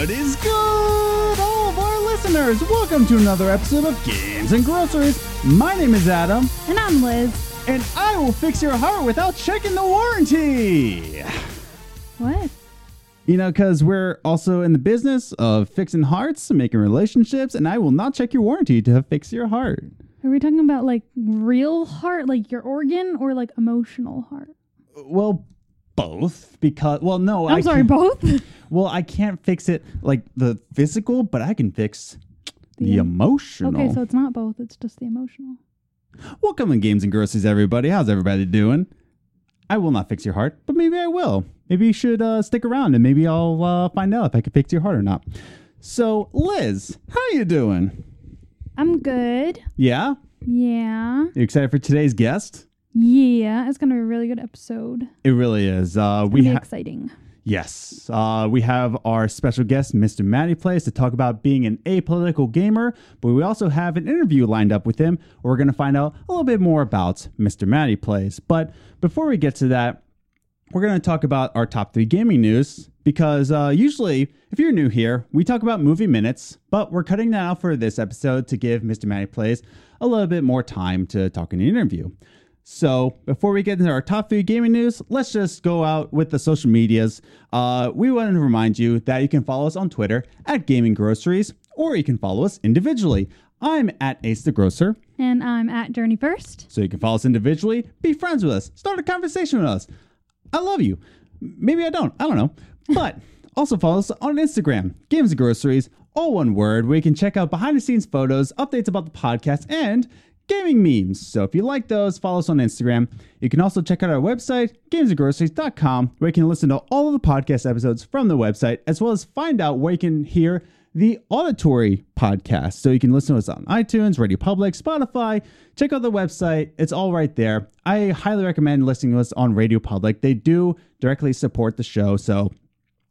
What is good, all of our listeners? Welcome to another episode of Games and Groceries. My name is Adam, And I'm Liz. and I will fix your heart without checking the warranty. What? You know, because we're also in the business of fixing hearts, and making relationships, and I will not check your warranty to fix your heart. Are we talking about like real heart, like your organ, or like emotional heart? Well, both because well, no, I'm I sorry, both. Well, I can't fix it like the physical, but I can fix the em- emotional. okay, so it's not both. It's just the emotional. Welcome to Games and Groceries, everybody. How's everybody doing? I will not fix your heart, but maybe I will. Maybe you should uh, stick around, and maybe I'll uh, find out if I can fix your heart or not. So, Liz, how you doing? I'm good. Yeah, Yeah. you excited for today's guest? Yeah. It's gonna be a really good episode. It really is. Uh, It's we gonna be ha- exciting. Yes, uh, we have our special guest, Mr. Matty Plays, to talk about being an apolitical gamer, but we also have an interview lined up with him. Where we're going to find out a little bit more about Mr. Matty Plays. But before we get to that, we're going to talk about our top three gaming news because uh, usually, if you're new here, we talk about movie minutes, but we're cutting that out for this episode to give Mr. Matty Plays a little bit more time to talk in the interview. So before we get into our top three gaming news, let's just go out with the social medias. Uh, we wanted to remind you that you can follow us on Twitter at Gaming Groceries, or you can follow us individually. I'm at Ace the Grocer, And I'm at Journey First. so you can follow us individually, be friends with us, start a conversation with us. I love you. Maybe I don't. I don't know. But also follow us on Instagram, Games and Groceries, all one word, where you can check out behind the scenes photos, updates about the podcast, and gaming memes. So if you like those, follow us on Instagram. You can also check out our website, gamesandgroceries.com, where you can listen to all of the podcast episodes from the website, as well as find out where you can hear the auditory podcast. So you can listen to us on iTunes, Radio Public, Spotify. Check out the website. It's all right there. I highly recommend listening to us on Radio Public. They do directly support the show. So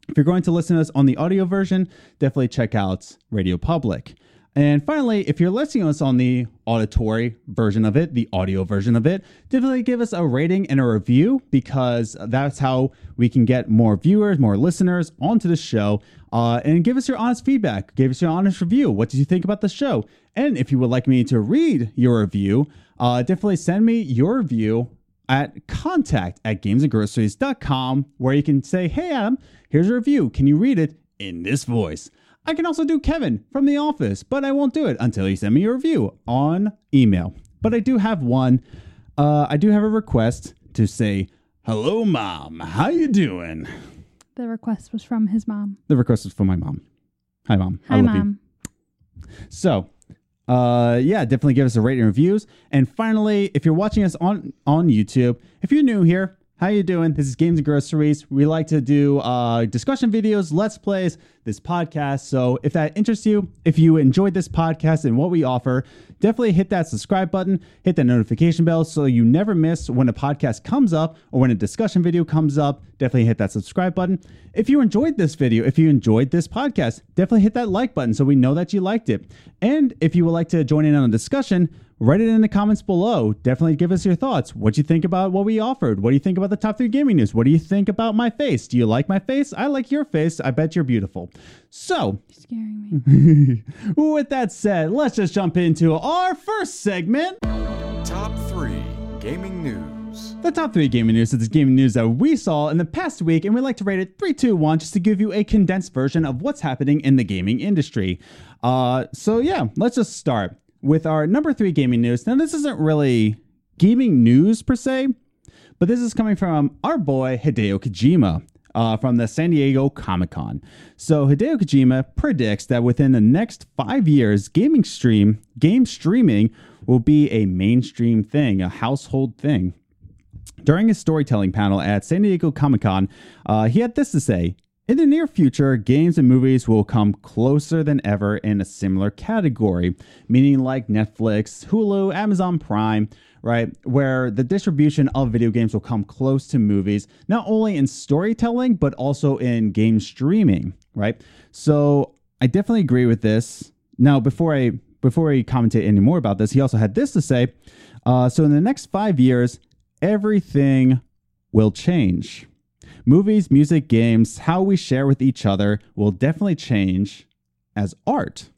if you're going to listen to us on the audio version, definitely check out Radio Public. And finally, if you're listening to us on the auditory version of it, the audio version of it, definitely give us a rating and a review because that's how we can get more viewers, more listeners onto the show. Uh, and give us your honest feedback. Give us your honest review. What did you think about the show? And if you would like me to read your review, uh, definitely send me your review at contact at gamesandgroceries.com where you can say, Hey Adam, here's a review. Can you read it in this voice? I can also do Kevin from The Office, but I won't do it until you send me a review on email. But I do have one. Uh, I do have a request to say, Hello, mom. How you doing? The request was from his mom. The request was from my mom. Hi, mom. Hi, love you. mom. So, uh, yeah, definitely give us a rating and reviews. And finally, if you're watching us on on YouTube, if you're new here, how you doing? This is Games and Groceries. We like to do uh, discussion videos, let's plays, this podcast. So if that interests you, if you enjoyed this podcast and what we offer, definitely hit that subscribe button, hit that notification bell so you never miss when a podcast comes up or when a discussion video comes up. Definitely hit that subscribe button. If you enjoyed this video, if you enjoyed this podcast, definitely hit that like button so we know that you liked it. And if you would like to join in on a discussion, write it in the comments below. Definitely give us your thoughts. What do you think about what we offered? What do you think about the top three gaming news? What do you think about my face? Do you like my face? I like your face. I bet you're beautiful. So, You're scaring me. with that said, let's just jump into our first segment. Top 3 Gaming News. The top three gaming news is the gaming news that we saw in the past week, and we like to rate it 3, 2, 1 just to give you a condensed version of what's happening in the gaming industry. Uh, so, yeah, let's just start with our number three gaming news. Now, this isn't really gaming news per se, but this is coming from our boy Hideo Kojima. Uh, from the San Diego Comic Con. So Hideo Kojima predicts that within the next five years, gaming stream, game streaming will be a mainstream thing, a household thing. During his storytelling panel at San Diego Comic Con, uh, he had this to say In the near future, games and movies will come closer than ever in a similar category, meaning like Netflix, Hulu, Amazon Prime, right? Where the distribution of video games will come close to movies, not only in storytelling, but also in game streaming, right? So I definitely agree with this. Now, before I before I commentate any more about this, he also had this to say. Uh, so in the next five years, everything will change. Movies, music, games, how we share with each other will definitely change as art.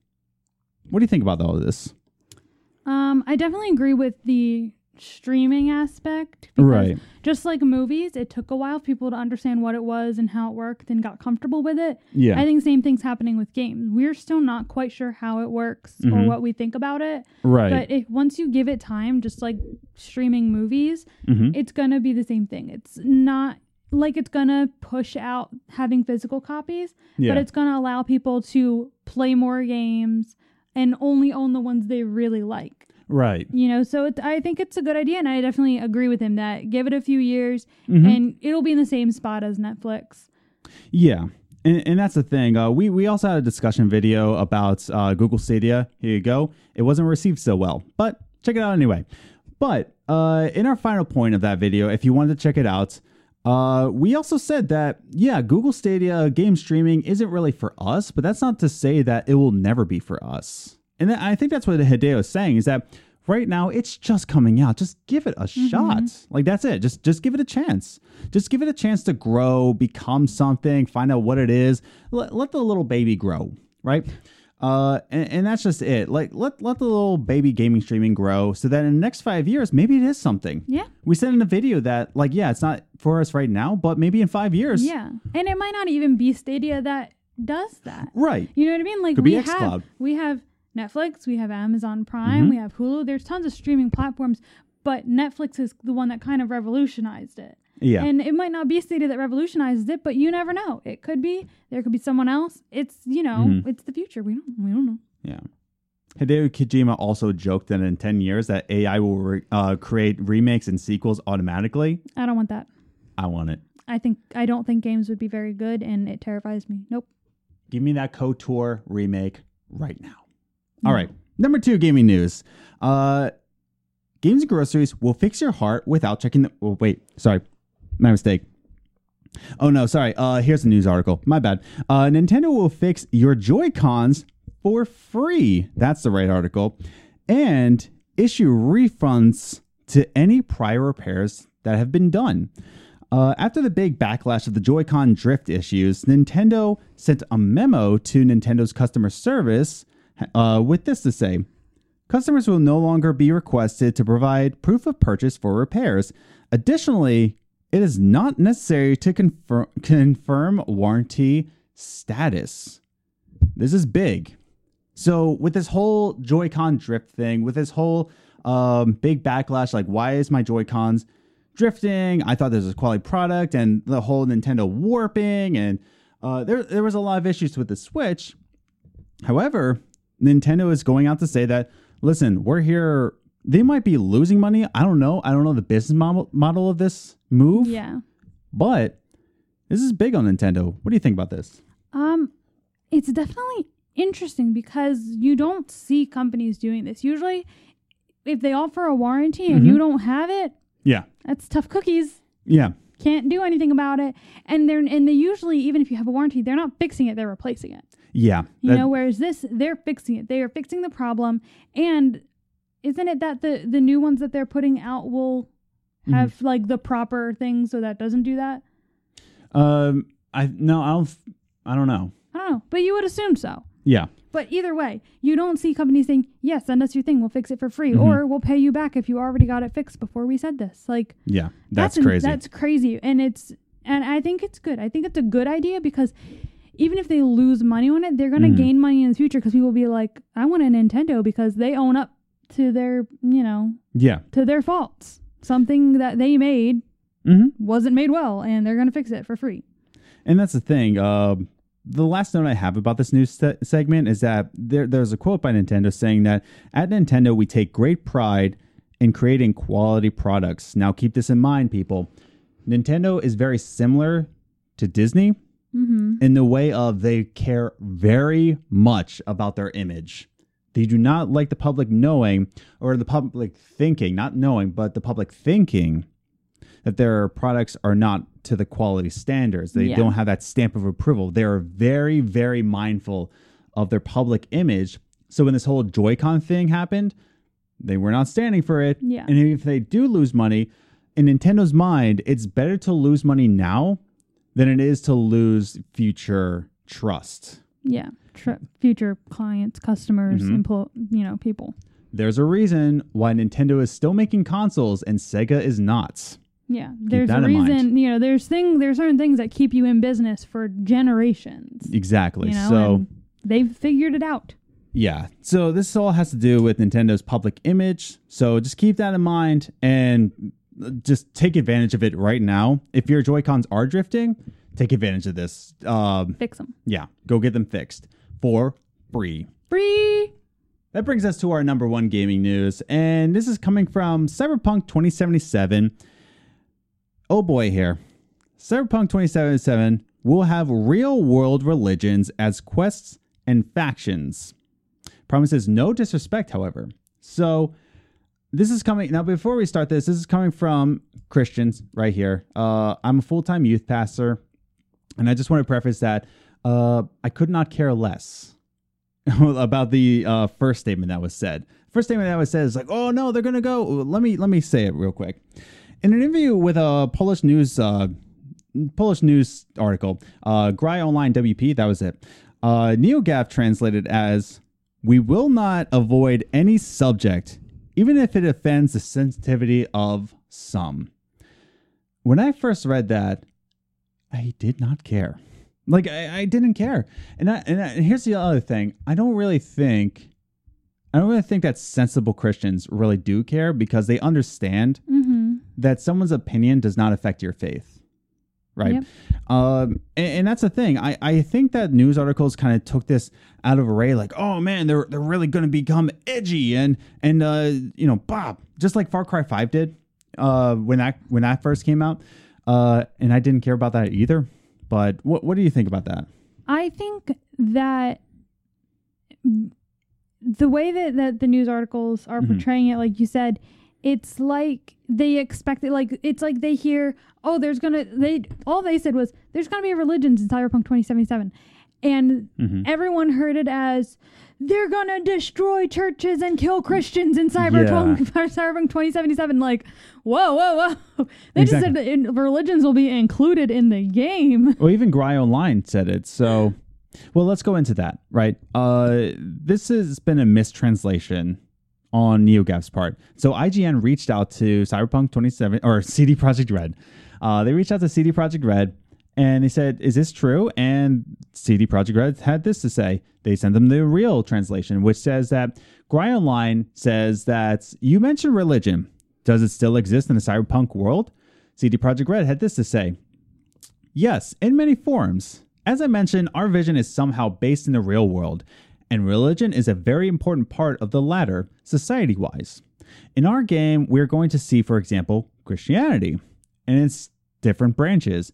What do you think about all of this? Um, I definitely agree with the streaming aspect. because Right. Just like movies, it took a while for people to understand what it was and how it worked and got comfortable with it. Yeah. I think the same thing's happening with games. We're still not quite sure how it works or Mhm. what we think about it. right. But if once you give it time, just like streaming movies, Mhm. it's gonna be the same thing. It's not like it's gonna push out having physical copies, Yeah. but it's gonna allow people to play more games and only own the ones they really like. right. You know, so it, I think it's a good idea, and I definitely agree with him that give it a few years, Mhm. and it'll be in the same spot as Netflix. Yeah. And, and that's the thing. Uh, we, we also had a discussion video about uh, Google Stadia. Here you go. It wasn't received so well, but check it out anyway. But uh, in our final point of that video, if you wanted to check it out, uh, we also said that, yeah, Google Stadia game streaming isn't really for us, but that's not to say that it will never be for us. And th- I think that's what Hideo is saying is that right now it's just coming out. Just give it a shot. Like that's it. Just just give it a chance. Just give it a chance to grow, become something, find out what it is. Let, let the little baby grow, right? Uh, and, and that's just it. Like let let the little baby gaming streaming grow, so that in the next five years, maybe it is something. Yeah. We said in the video that like yeah, it's not for us right now, but maybe in five years, Yeah, and it might not even be Stadia that does that. right? You know what I mean? Like Could we have we have Netflix, we have Amazon Prime, Mhm. we have Hulu. There's tons of streaming platforms, but Netflix is the one that kind of revolutionized it. Yeah, And it might not be Stadia that revolutionizes it, but you never know. It could be. There could be someone else. It's you know, Mhm. it's the future. We don't we don't know. Yeah. Hideo Kojima also joked that in 10 years that AI will re- uh, create remakes and sequels automatically. I don't want that. I want it. I think I don't think games would be very good, and it terrifies me. Nope. Give me that KOTOR remake right now. All right. Number two gaming news. Uh, Games and Groceries will fix your heart without checking the. Oh, wait. Sorry. My mistake. Oh, no. Sorry. Uh, here's a news article. My bad. Uh, Nintendo will fix your Joy-Cons for free. That's the right article. And issue refunds to any prior repairs that have been done. Uh, after the big backlash of the Joy-Con drift issues, Nintendo sent a memo to Nintendo's customer service uh, with this to say Customers will no longer be requested to provide proof of purchase for repairs. Additionally, it is not necessary to confirm, confirm warranty status. This is big. So, with this whole Joy-Con drift thing, with this whole um, big backlash, like why is my Joy-Cons drifting? I thought this was a quality product, and the whole Nintendo warping, and uh, there there was a lot of issues with the Switch. However, Nintendo is going out to say that listen, we're here. They might be losing money. I don't know. I don't know the business model model of this move. Yeah. But this is big on Nintendo. What do you think about this? Um, it's definitely interesting because you don't see companies doing this. Usually, if they offer a warranty and Mhm. you don't have it, Yeah. that's tough cookies. Yeah. Can't do anything about it. And they're and they usually, even if you have a warranty, they're not fixing it; they're replacing it. Yeah. You know, whereas this, they're fixing it. They are fixing the problem. And isn't it that the the new ones that they're putting out will Mhm. have like the proper thing so that doesn't do that? um I no, I don't I don't know. I don't know, but you would assume so. Yeah. But either way, you don't see companies saying, "Yes, send us your thing. We'll fix it for free," Mhm. or "We'll pay you back if you already got it fixed before we said this." Like Yeah. That's, in- crazy. That's crazy, and it's and I think it's good. I think it's a good idea because even if they lose money on it, they're going to Mhm. gain money in the future because people will be like, "I want a Nintendo" because they own up to their you know yeah. to their faults. Something that they made hmm wasn't made well, and they're going to fix it for free. And that's the thing. Um, the last note I have about this news se- segment is that there, there's a quote by Nintendo saying that at Nintendo we take great pride in creating quality products. Now keep this in mind, people. Nintendo is very similar to Disney Mm-hmm. in the way of they care very much about their image. They do not like the public knowing or the public thinking, not knowing, but the public thinking that their products are not to the quality standards. They Yeah. don't have that stamp of approval. They are very, very mindful of their public image. So when this whole Joy-Con thing happened, they were not standing for it. Yeah. And if they do lose money, in Nintendo's mind, it's better to lose money now than it is to lose future trust. Yeah. Tr- future clients, customers, Mhm. emplo- you know, people. There's a reason why Nintendo is still making consoles and Sega is not. Yeah. There's a reason, you know, there's thing there's certain things that keep you in business for generations. Exactly. You know, so they've figured it out. Yeah. So this all has to do with Nintendo's public image. So just keep that in mind and just take advantage of it right now. If your Joy Cons are drifting, take advantage of this. Um, Fix them. yeah, go get them fixed for free. Free. That brings us to our number one gaming news, and this is coming from Cyberpunk 2077. Oh boy, here. Cyberpunk 2077 will have real world religions as quests and factions. Promises no disrespect, however. So, this is coming now. Before we start this, this is coming from Christians right here. Uh, I'm a full time youth pastor, and I just want to preface that uh, I could not care less about the uh, first statement that was said. First statement that was said is like, "Oh no, they're gonna go." Let me let me say it real quick. In an interview with a Polish news uh, Polish news article, uh, Gry Online WP, that was it. Uh, NeoGAF translated as, "We will not avoid any subject, even if it offends the sensitivity of some." When I first read that, I did not care. Like I, I didn't care. And I, and, I, and here's the other thing. I don't really think I don't really think that sensible Christians really do care because they understand Mm-hmm. that someone's opinion does not affect your faith. Right. Yep. Um, and, and that's the thing. I, I think that news articles kind of took this out of array, like, oh man, they're they're really gonna become edgy and and uh, you know, Bob, just like Far Cry Five did, uh, when that when that first came out. Uh, and I didn't care about that either. But what what do you think about that? I think that the way that, that the news articles are Mhm. portraying it, like you said, it's like they expect it. Like it's like they hear, oh, there's gonna they all they said was there's gonna be religions in Cyberpunk 2077, and Mhm. everyone heard it as they're gonna destroy churches and kill Christians in Cyberpunk Cyberpunk 2077. Like, whoa, whoa, whoa! They just said that religions will be included in the game. Well, even Gry Online said it. So, well, let's go into that, right? Uh, this has been a mistranslation on NeoGAF's part. So, IGN reached out to Cyberpunk 27 or CD Projekt Red. Uh, they reached out to CD Projekt Red and they said, "Is this true?" And CD Projekt Red had this to say. They sent them the real translation, which says that Gry Online says that you mentioned religion. Does it still exist in the cyberpunk world? CD Projekt Red had this to say. Yes, in many forms. As I mentioned, our vision is somehow based in the real world, and religion is a very important part of the latter, society wise. In our game, we're going to see, for example, Christianity and its different branches,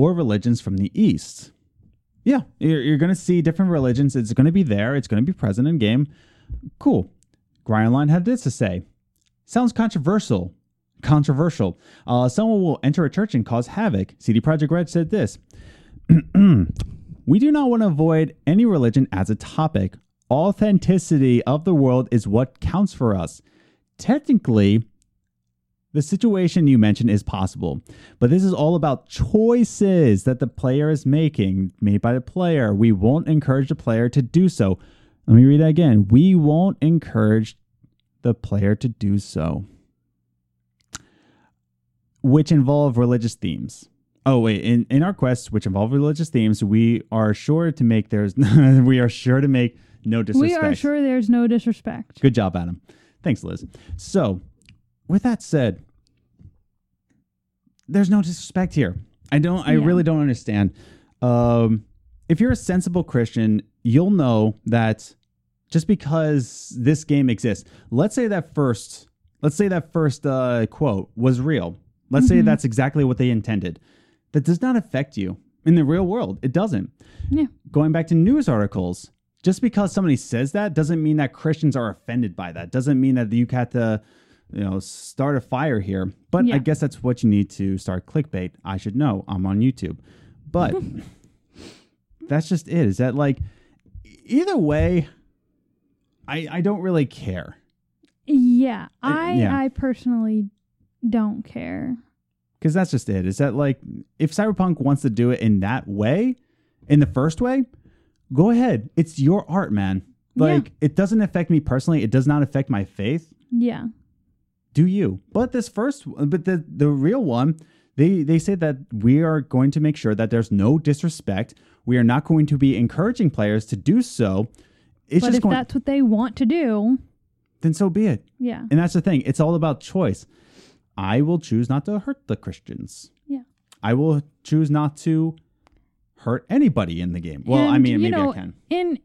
or religions from the East. Yeah, you're, you're going to see different religions. It's going to be there, it's going to be present in game. Cool. Gry Online had this to say Sounds controversial. Controversial. Uh, someone will enter a church and cause havoc. CD Projekt Red said this We do not want to avoid any religion as a topic. Authenticity of the world is what counts for us. Technically, the situation you mentioned is possible, but this is all about choices that the player is making, made by the player. We won't encourage the player to do so. Let me read that again. We won't encourage the player to do so, which involve religious themes. Oh wait, in, in our quests, which involve religious themes, we are sure to make there's we are sure to make no disrespect. We are sure there's no disrespect. Good job, Adam. Thanks, Liz. So, with that said, there's no disrespect here. I don't. I Yeah. really don't understand. Um, if you're a sensible Christian, you'll know that just because this game exists, let's say that first, let's say that first uh, quote was real. Let's say Mhm. that's exactly what they intended. That does not affect you in the real world. It doesn't. Yeah. Going back to news articles, just because somebody says that doesn't mean that Christians are offended by that. Doesn't mean that you have to, you know, start a fire here. But I guess that's what you need to start clickbait. I should know. I'm on YouTube. But that's just it. Is that like either way, I I don't really care. Yeah, Uh, I yeah. I personally don't care. Because that's just it. Is that like if Cyberpunk wants to do it in that way, in the first way, go ahead. It's your art, man. Yeah. Like it doesn't affect me personally. It does not affect my faith. Yeah. Do you? But this first, but the the real one, they they say that we are going to make sure that there's no disrespect. We are not going to be encouraging players to do so. It's but just if going. that's what they want to do, then so be it. yeah. And that's the thing. It's all about choice. I will choose not to hurt the Christians. Yeah. I will choose not to hurt anybody in the game. Well, I mean, maybe know, I can. In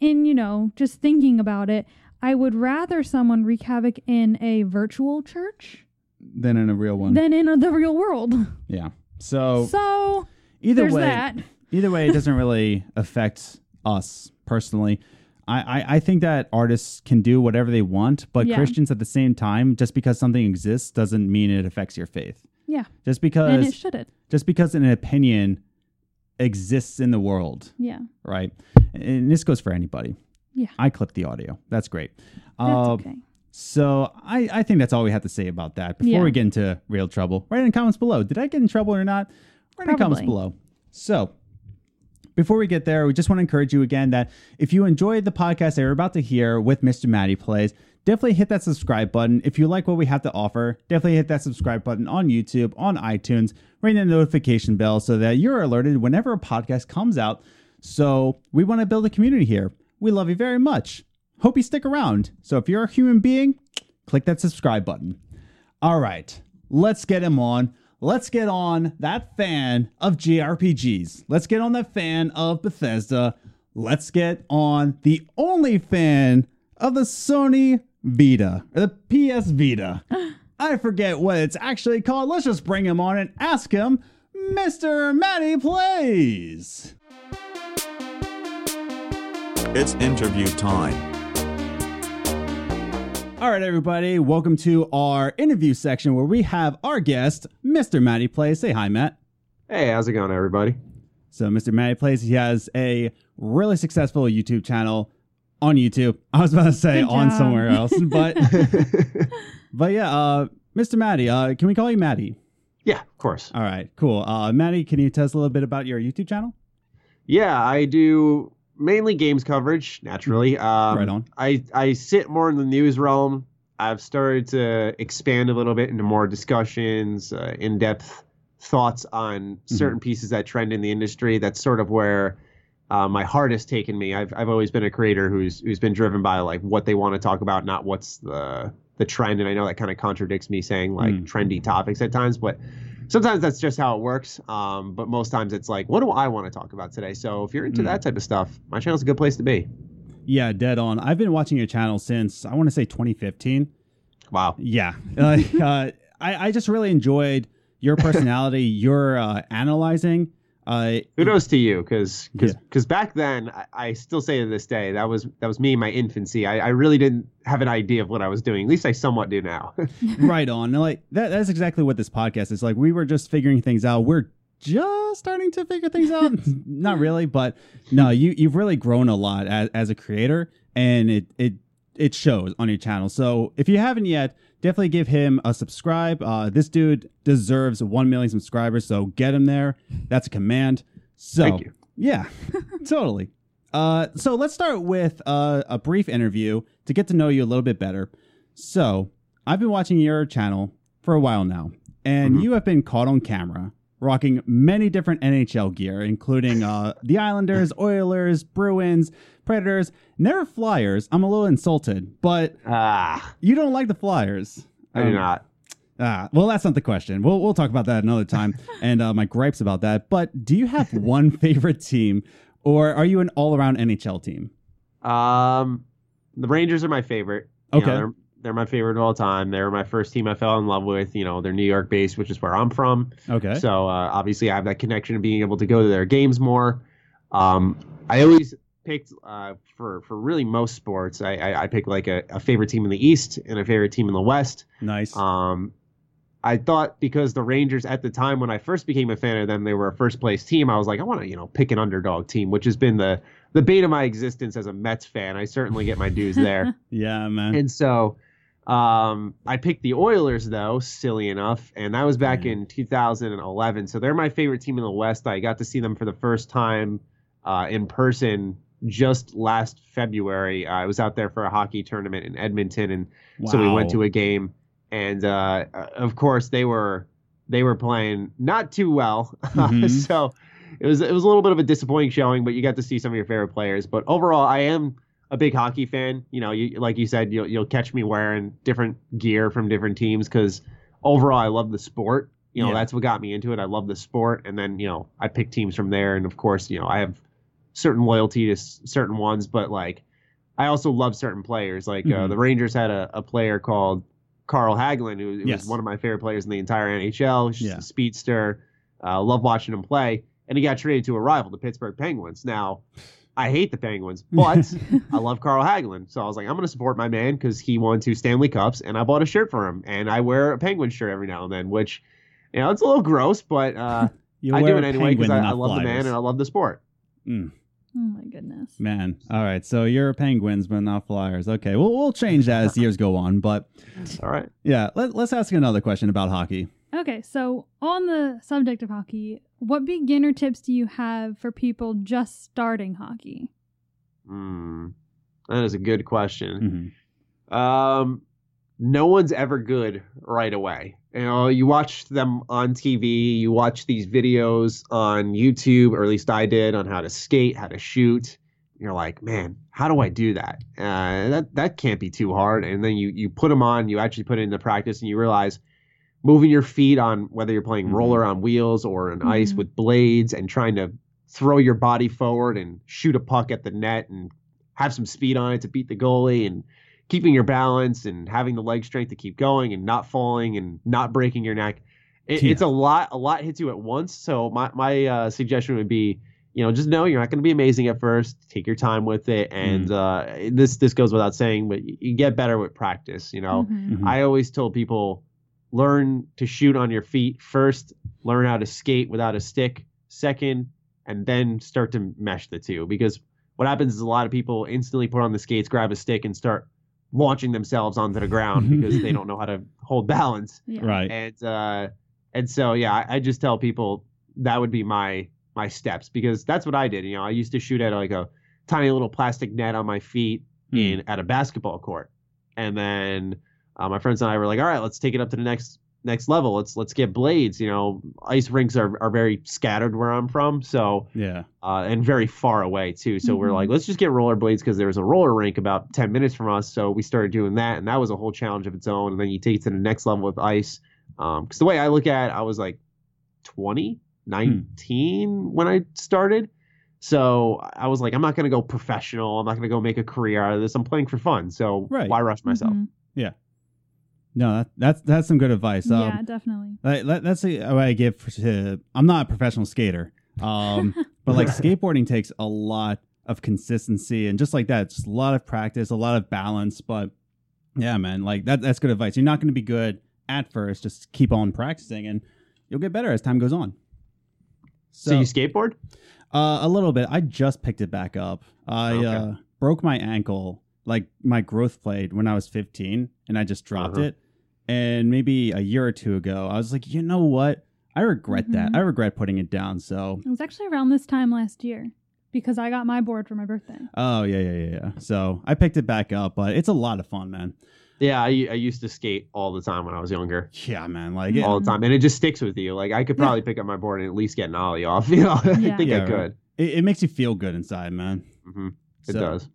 in, you know, just thinking about it, I would rather someone wreak havoc in a virtual church than in a real one. than in the real world. yeah. So, So either there's way, that. either way, it doesn't really affect us personally. I, I, I think that artists can do whatever they want, but Yeah. Christians at the same time, just because something exists doesn't mean it affects your faith. Yeah. Just And because it shouldn't. just because an opinion exists in the world Yeah. right? And this goes for anybody. Yeah. I clipped the audio. That's great. That's Uh, okay. So I, I think that's all we have to say about that before Yeah. we get into real trouble. Write in the comments below. Did I get in trouble or not? Write in the comments below. So before we get there, we just want to encourage you again that if you enjoyed the podcast that you're about to hear with Mr. Matty Plays, definitely hit that subscribe button. If you like what we have to offer, definitely hit that subscribe button on YouTube, on iTunes, ring the notification bell so that you're alerted whenever a podcast comes out. So we want to build a community here. We love you very much. Hope you stick around. So if you're a human being, click that subscribe button. All right, let's get him on. Let's get on that fan of JRPGs. Let's get on that fan of Bethesda. Let's get on the only fan of the Sony Vita, or the PS Vita. I forget what it's actually called. Let's just bring him on and ask him, Mr. Matty Plays. It's interview time. All right, everybody, welcome to our interview section where we have our guest, Mr. Matty Plays. Say hi, Matt. Hey, how's it going, everybody? So, Mr. Matty Plays, he has a really successful YouTube channel on YouTube. I was about to say Good on job. somewhere else, but but yeah, uh, Mr. Matty, uh, can we call you Matty? yeah, of course. All right, cool. Uh, Matty, can you tell us a little bit about your YouTube channel? Yeah, I do mainly games coverage, naturally. Um, Right on. I, I sit more in the news realm. I've started to expand a little bit into more discussions, uh, in depth thoughts on certain pieces that trend in the industry. That's sort of where uh, my heart has taken me. I've, I've always been a creator who's who's been driven by like what they want to talk about, not what's the the trend. And I know that kind of contradicts me saying like Mm. trendy topics at times, but sometimes that's just how it works. Um, but most times it's like, what do I want to talk about today? So if you're into Mm. that type of stuff, my channel's a good place to be. Yeah, dead on. I've been watching your channel since I want to say 2015. Wow. Yeah, uh, I, I just really enjoyed your personality, your uh, analyzing. Uh, Kudos to you, because because Yeah. back then I, I still say to this day that was that was me in my infancy. I, I really didn't have an idea of what I was doing. At least I somewhat do now. right on. Like that. That's exactly what this podcast is. Like we were just figuring things out. We're just starting to figure things out. Not really, but no. You you've really grown a lot as, as a creator, and it it it shows on your channel. So if you haven't yet, definitely give him a subscribe. Uh, this dude deserves one million subscribers, so get him there. That's a command. So Thank you. yeah, totally. Uh, so let's start with uh, a brief interview to get to know you a little bit better. So I've been watching your channel for a while now, and Mhm. you have been caught on camera rocking many different NHL gear, including uh, the Islanders, Oilers, Bruins, Predators, never Flyers. I'm a little insulted, but Ah, you don't like the Flyers. I do Um, not. Ah, well, that's not the question. We'll we'll talk about that another time, and uh, my gripes about that. But do you have one favorite team, or are you an all around NHL team? Um, the Rangers are my favorite. You know, Okay. they're, they're my favorite of all time. They were my first team I fell in love with. You know, they're New York based, which is where I'm from. Okay. So uh, obviously, I have that connection of being able to go to their games more. Um, I always picked uh, for for really most sports. I I, I pick like a, a favorite team in the East and a favorite team in the West. nice. Um, I thought because the Rangers at the time when I first became a fan of them, they were a first place team. I was like, I want to you know pick an underdog team, which has been the the bane of my existence as a Mets fan. I certainly get my dues there. yeah, man. And so Um, I picked the Oilers though, silly enough, and that was back Mm. in 2011. So they're my favorite team in the West. I got to see them for the first time uh, in person just last February. I was out there for a hockey tournament in Edmonton, and so we went to a game, and uh, of course they were they were playing not too well. Mhm. so it was it was a little bit of a disappointing showing, but you got to see some of your favorite players. But overall, I am a big hockey fan. You know, you, like you said, you'll you'll catch me wearing different gear from different teams because overall, I love the sport. You know, Yeah. that's what got me into it. I love the sport, and then you know, I pick teams from there, and of course, you know, I have certain loyalty to s- certain ones, but like I also love certain players. Like uh, Mhm. the Rangers had a, a player called Carl Hagelin, who who Yes. was one of my favorite players in the entire NHL. He's Yeah. a speedster. Uh, love watching him play. And he got traded to a rival, the Pittsburgh Penguins. Now, I hate the Penguins, but I love Carl Hagelin. So I was like, I'm going to support my man because he won two Stanley Cups, and I bought a shirt for him. And I wear a Penguin shirt every now and then, which, you know, it's a little gross, but uh, I do it anyway because I, I love the man and I love the sport. Mm, Oh my goodness. man, all right. So you're Penguins, but not Flyers. Okay, well we'll change that as years go on. But All right. yeah, let, let's ask another question about hockey. Okay, so on the subject of hockey, what beginner tips do you have for people just starting hockey? Hmm. That is a good question. Mhm. Um, no one's ever good right away. You know, you watch them on TV, you watch these videos on YouTube, or at least I did, on how to skate, how to shoot. You're like, man, how do I do that? Uh, that that can't be too hard. And then you you put them on, you actually put it into practice, and you realize moving your feet on whether you're playing Mhm. roller on wheels or on ice Mhm. with blades, and trying to throw your body forward and shoot a puck at the net and have some speed on it to beat the goalie and keeping your balance and having the leg strength to keep going and not falling and not breaking your neck. It, Yeah. It's a lot. A lot hits you at once. So my my uh, suggestion would be, you know, just know you're not going to be amazing at first. Take your time with it, and uh, this this goes without saying, but you, you get better with practice. You know, Mhm. Mhm. I always told people learn to shoot on your feet first, learn how to skate without a stick second, and then start to mesh the two. Because what happens is a lot of people instantly put on the skates, grab a stick, and start launching themselves onto the ground because they don't know how to hold balance. Yeah. Right. And uh, and so yeah, I, I just tell people that would be my my steps because that's what I did. You know, I used to shoot at like a tiny little plastic net on my feet Hmm. in at a basketball court, and then uh, my friends and I were like, all right, let's take it up to the next next level. Let's let's get blades. You know, ice rinks are are very scattered where I'm from, so Yeah. uh, and very far away too. So we're Mhm. like, let's just get rollerblades because there was a roller rink about ten minutes from us. So we started doing that, and that was a whole challenge of its own. And then you take it to the next level with ice. Because the way I look at it, I was like 20, 19 when I started. So I was like, I'm not going to go professional. I'm not going to go make a career out of this. I'm playing for fun. So Right. why rush myself? Mhm. No, that, that's that's some good advice. Um, yeah, definitely. Like, that- that's the way I give to. I'm not a professional skater, um, but like skateboarding takes a lot of consistency and just like that, just a lot of practice, a lot of balance. But yeah, man, like that that's good advice. You're not going to be good at first. Just keep on practicing, and you'll get better as time goes on. So, you skateboard? Uh, a little bit. I just picked it back up. I Okay. uh, broke my ankle, like my growth plate, when I was 15, and I just dropped Uh-huh. it. And maybe a year or two ago, I was like, you know what? I regret that. Mhm. I regret putting it down. So, It was actually around this time last year because I got my board for my birthday. oh yeah, yeah, yeah, yeah. So I picked it back up, but it's a lot of fun, man. Yeah, I, I used to skate all the time when I was younger. Yeah, man. Like, it, All the time. And it just sticks with you. Like I could probably pick up my board and at least get an ollie off. You know, I think Yeah, I right. could. it, it makes you feel good inside, man. hmm It So- does.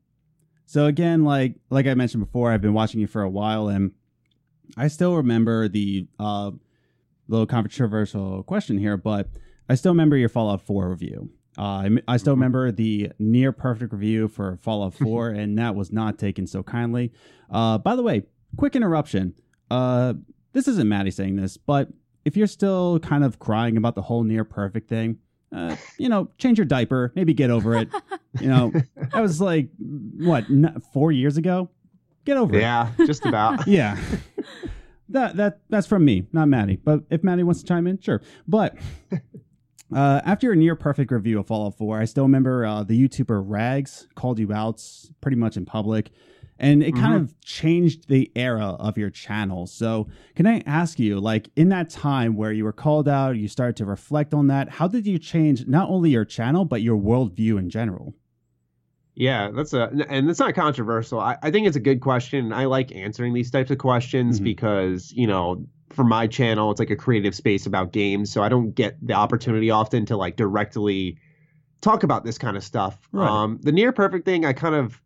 So again, like like I mentioned before, I've been watching you for a while, and I still remember the uh, little controversial question here, but I still remember your Fallout 4 review. Uh, I, I still Mhm. remember the near perfect review for Fallout 4, and that was not taken so kindly. Uh, by the way, quick interruption. Uh, this isn't Matty saying this, but if you're still kind of crying about the whole near perfect thing, uh, you know, change your diaper, maybe get over it. You know, that was like what n- four years ago. Get over it. Yeah, just about. Yeah. That that that's from me, not Matty. But if Matty wants to chime in, sure. But uh, after a near perfect review of Fallout 4, I still remember uh, the YouTuber Rags called you out pretty much in public, and it kind Mhm. of changed the era of your channel. So, can I ask you, like, in that time where you were called out, you started to reflect on that, how did you change not only your channel, but your worldview in general? Yeah, that's a and it's not controversial. I, I think it's a good question. I like answering these types of questions Mhm. because, you know, for my channel, it's like a creative space about games. So I don't get the opportunity often to like directly talk about this kind of stuff. Right. Um the near perfect thing, I kind of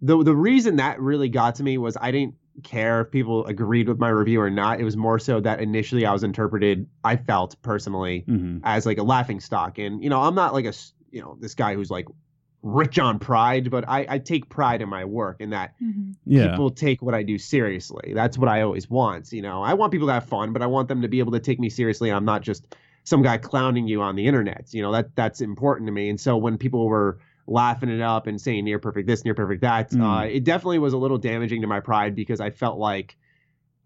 the the reason that really got to me was I didn't care if people agreed with my review or not. It was more so that initially I was interpreted, I felt personally, Mm-hmm. as like a laughing stock. And you know, I'm not like a you know this guy who's like rich on pride, but I, I take pride in my work and that Mhm. Yeah. people take what I do seriously. That's what I always want. You know, I want people to have fun, but I want them to be able to take me seriously. I'm not just some guy clowning you on the internet. You know, that that's important to me. And so when people were laughing it up and saying near perfect this, near perfect that, Mm. uh, it definitely was a little damaging to my pride because I felt like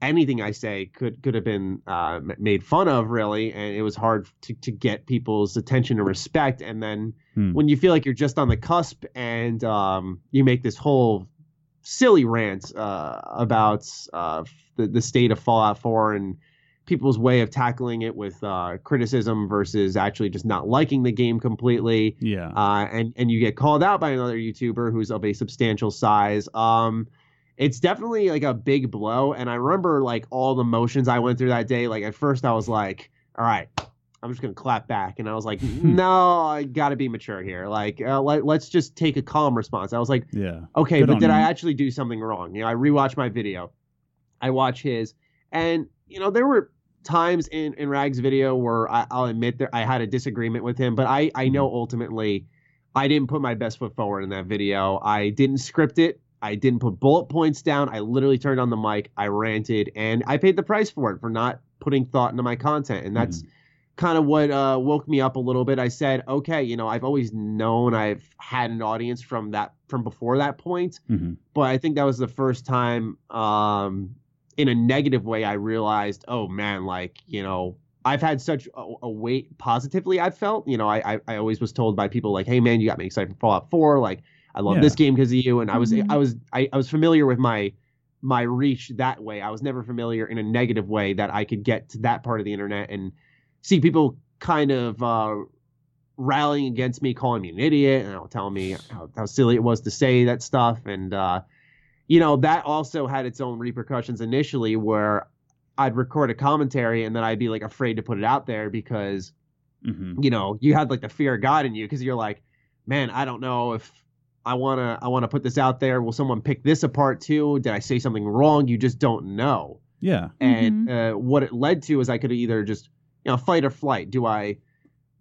anything I say could could have been uh, made fun of, really, and it was hard to to get people's attention and respect. And then Hmm. when you feel like you're just on the cusp and um, you make this whole silly rant uh, about uh, the the state of Fallout 4 and people's way of tackling it with uh, criticism versus actually just not liking the game completely Yeah. uh, and and you get called out by another YouTuber who's of a substantial size. Um, it's definitely like a big blow. And I remember like all the motions I went through that day. Like at first I was like, all right. I'm just gonna clap back, and I was like, "No, I gotta be mature here. Like, uh, let, let's just take a calm response." I was like, yeah. Okay, Good but did I actually do something wrong? You know, I rewatched my video. I watch his, and you know, there were times in in Rag's video where I, I'll admit that I had a disagreement with him, but I I know Mm-hmm. ultimately I didn't put my best foot forward in that video. I didn't script it. I didn't put bullet points down. I literally turned on the mic. I ranted, and I paid the price for it for not putting thought into my content, and that's kind of what uh, woke me up a little bit. I said, okay, you know, I've always known I've had an audience from that from before that point, Mhm. but I think that was the first time, um, in a negative way, I realized, oh man, like you know, I've had such a, a weight positively. I felt, you know, I, I I always was told by people like, hey man, you got me excited for Fallout Four, like I love Yeah. this game because of you, and I was Mhm. I was I, I was familiar with my my reach that way. I was never familiar in a negative way that I could get to that part of the internet and see people kind of uh, rallying against me, calling me an idiot, and telling me how, how silly it was to say that stuff. And, uh, you know, that also had its own repercussions initially where I'd record a commentary and then I'd be like afraid to put it out there because, Mhm. you know, you had like the fear of God in you because you're like, man, I don't know if I want to I want to put this out there. Will someone pick this apart too? Did I say something wrong? You just don't know Yeah. and uh, what it led to is I could either just you know fight or flight. Do I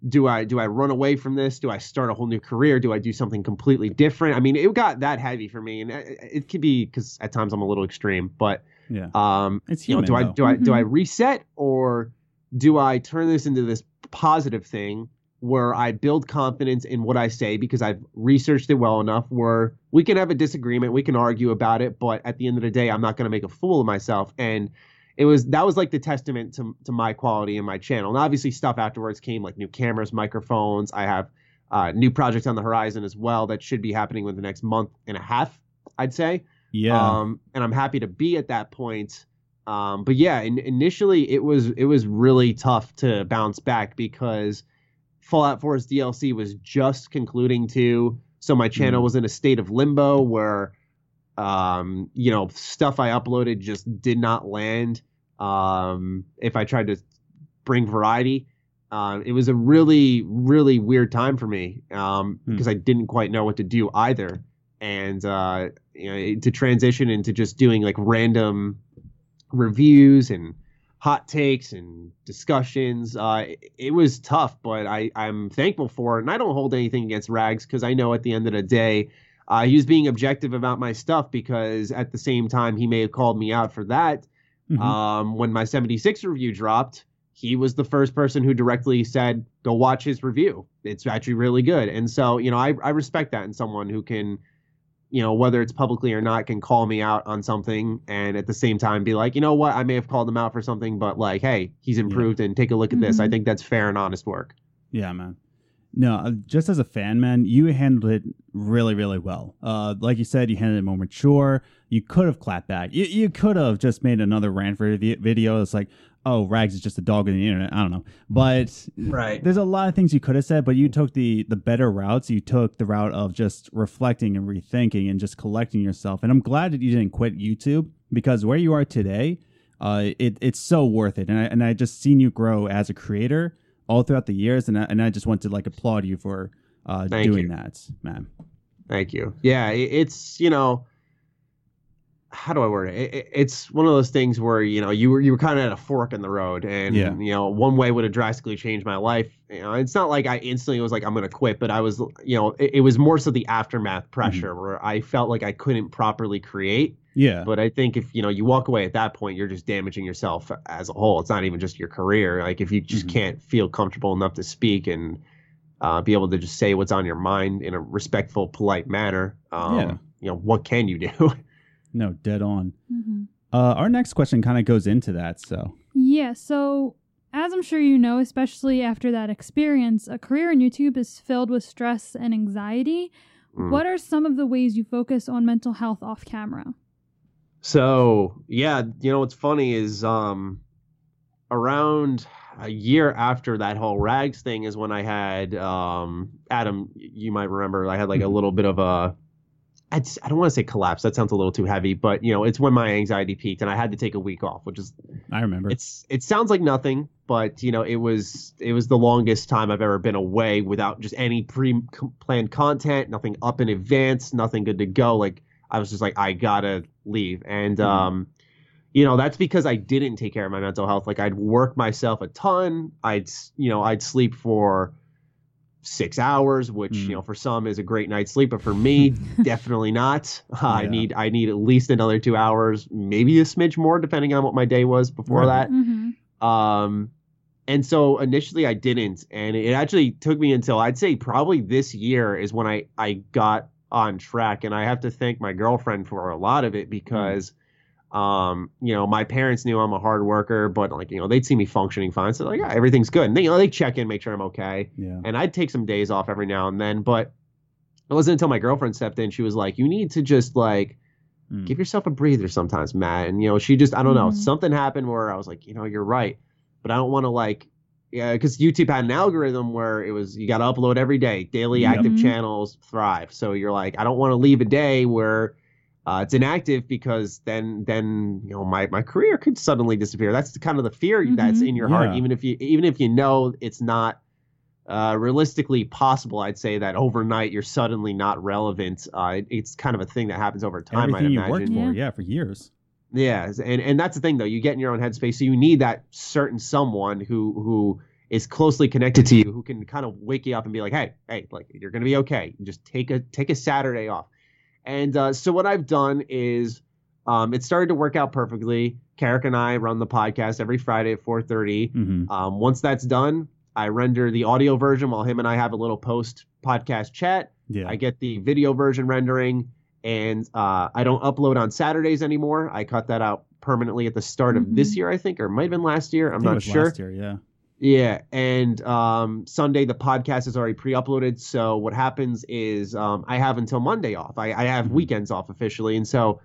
do I do I run away from this? Do I start a whole new career? Do I do something completely different? I mean, it got that heavy for me, and it, it could be because at times I'm a little extreme, but Yeah. um, It's you know, human. do I though. do I do I Mhm. reset or do I turn this into this positive thing where I build confidence in what I say because I've researched it well enough where we can have a disagreement, we can argue about it, but at the end of the day, I'm not going to make a fool of myself. And it was that was like the testament to to my quality and my channel. And obviously, stuff afterwards came like new cameras, microphones. I have uh, new projects on the horizon as well that should be happening within the next month and a half, I'd say. Yeah. Um, and I'm happy to be at that point. Um, but yeah, in, initially it was it was really tough to bounce back because Fallout 4's DLC was just concluding too, so my channel Mm. was in a state of limbo where, um, you know, stuff I uploaded just did not land. Um, if I tried to bring variety, um, it was a really really weird time for me um, Hmm. because I didn't quite know what to do either and uh, you know to transition into just doing like random reviews and hot takes and discussions. Uh, it, it was tough, but I I'm thankful for it, and I don't hold anything against Rags because I know at the end of the day. Uh, he was being objective about my stuff because at the same time he may have called me out for that. Mhm. Um, when my 76 review dropped, he was the first person who directly said, "Go watch his review. It's actually really good." And so, you know, I I respect that in someone who can, you know, whether it's publicly or not, can call me out on something and at the same time be like, you know what, I may have called him out for something, but like, hey, he's improved and take a look at this. I Mhm. think that's fair and honest work. Yeah, man. No, uh, just as a fan, man, you handled it really, really well. Uh, like you said, you handled it more mature. You could have clapped back. You, you could have just made another rant for the video. It's like, oh, Rags is just a dog in the internet. I don't know, but Right. there's a lot of things you could have said, but you took the the better routes. You took the route of just reflecting and rethinking and just collecting yourself. And I'm glad that you didn't quit YouTube because where you are today, uh, it it's so worth it. And I and I just seen you grow as a creator all throughout the years, and I, and I just want to like applaud you for uh, Thank doing you. that, man. Thank you. Yeah, it's you know, how do I word it? It- it? It's one of those things where you know you were you were kind of at a fork in the road, and Yeah. you know one way would have drastically changed my life. You know, it's not like I instantly was like I'm gonna quit, but I was you know it, it was more so the aftermath pressure where I felt like I couldn't properly create. Yeah, But I think if you know you walk away at that point, you're just damaging yourself as a whole. It's not even just your career. Like if you just Mhm. can't feel comfortable enough to speak and uh, be able to just say what's on your mind in a respectful, polite manner, um, Yeah. you know what can you do? no, dead on. hmm Uh, our next question kind of goes into that. So Yeah, so as I'm sure you know, especially after that experience, a career in YouTube is filled with stress and anxiety. Mm. What are some of the ways you focus on mental health off camera? So yeah, you know what's funny is um around a year after that whole rags thing is when I had um Adam. You might remember I had like a Mhm. little bit of a. S- I don't want to say collapse. That sounds a little too heavy, but you know, it's when my anxiety peaked and I had to take a week off, which is I remember. it's it sounds like nothing, but you know, it was it was the longest time I've ever been away without just any pre-planned content, nothing up in advance, nothing good to go. Like I was just like, I gotta leave, and Mhm. um, you know, that's because I didn't take care of my mental health. Like I'd work myself a ton. I'd you know I'd sleep for six hours, which Mm. you know for some is a great night's sleep, but for me, definitely not. I Yeah. need I need at least another two hours, maybe a smidge more, depending on what my day was before Right. that. Mm-hmm. Um, and so initially I didn't, and it actually took me until I'd say probably this year is when I I got on track, and I have to thank my girlfriend for a lot of it because. Um, you know, my parents knew I'm a hard worker, but like, you know, they'd see me functioning fine. So like, yeah, everything's good. And they, you know, they check in, make sure I'm okay yeah. and I'd take some days off every now and then. But it wasn't until my girlfriend stepped in. She was like, "You need to just like Mm. give yourself a breather sometimes, Matt." And you know, she just I don't know Mhm. something happened where I was like, you know, you're right, but I don't want to like. Yeah, because YouTube had an algorithm where it was you got to upload every day. Daily Yep. active Mhm. channels thrive. So you're like, I don't want to leave a day where uh, it's inactive because then then you know my my career could suddenly disappear. That's the kind of the fear that's Mhm. in your heart, even if you even if you know it's not uh, realistically possible. I'd say that overnight you're suddenly not relevant. Uh, it- it's kind of a thing that happens over time. Everything I'd worked imagine. for, yeah, for years. Yeah, and and that's the thing though. You get in your own headspace, so you need that certain someone who who is closely connected to you, who can kind of wake you up and be like, "Hey, hey, like you're gonna be okay. Just take a take a Saturday off." And uh, so what I've done is, um, it started to work out perfectly. Carrick and I run the podcast every Friday at 4:30. hmm Um, once that's done, I render the audio version while him and I have a little post podcast chat. Yeah. I get the video version rendering, and uh, I don't upload on Saturdays anymore. I cut that out permanently at the start of this Mhm. year, I think, or it might have been last year. I'm not sure. Last year, yeah. Yeah, and um, Sunday the podcast is already pre-uploaded. So what happens is um, I have until Monday off. I, I have Mhm. weekends off officially, and so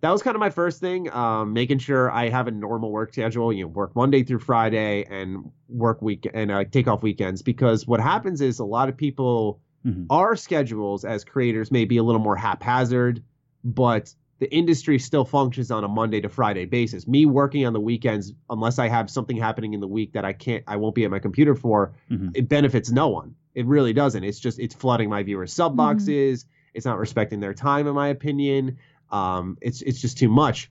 that was kind of my first thing, um, making sure I have a normal work schedule. You know, work Monday through Friday and work week and uh, take off weekends because what happens is a lot of people Mhm. our schedules as creators may be a little more haphazard, but the industry still functions on a Monday to Friday basis. Me working on the weekends, unless I have something happening in the week that I can't, I won't be at my computer for, Mhm. it benefits no one. It really doesn't. It's just it's flooding my viewers' sub boxes. It's not respecting their time, in my opinion. Um, it's it's just too much.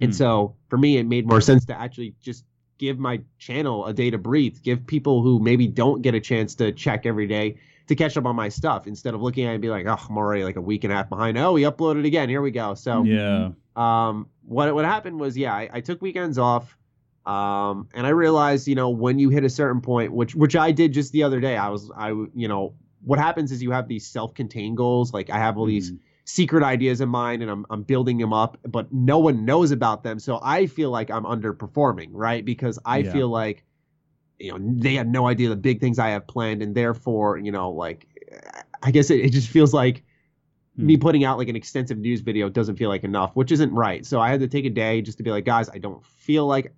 And Mm. so for me, it made more sense to actually just give my channel a day to breathe. Give people who maybe don't get a chance to check every day to catch up on my stuff instead of looking at it and be like, oh, I'm already like a week and a half behind. Oh, we uploaded again. Here we go. So Yeah. um, what what happened was, yeah, I, I took weekends off, um, and I realized, you know, when you hit a certain point, which which I did just the other day, I was, I, you know, what happens is you have these self-contained goals. Like I have all these Mhm. secret ideas in mind, and I'm I'm building them up, but no one knows about them. So I feel like I'm underperforming, right? Because I Yeah. feel like you know they have no idea the big things I have planned, and therefore you know like I guess it, it just feels like Hmm. me putting out like an extensive news video doesn't feel like enough, which isn't right. So I had to take a day just to be like, guys, I don't feel like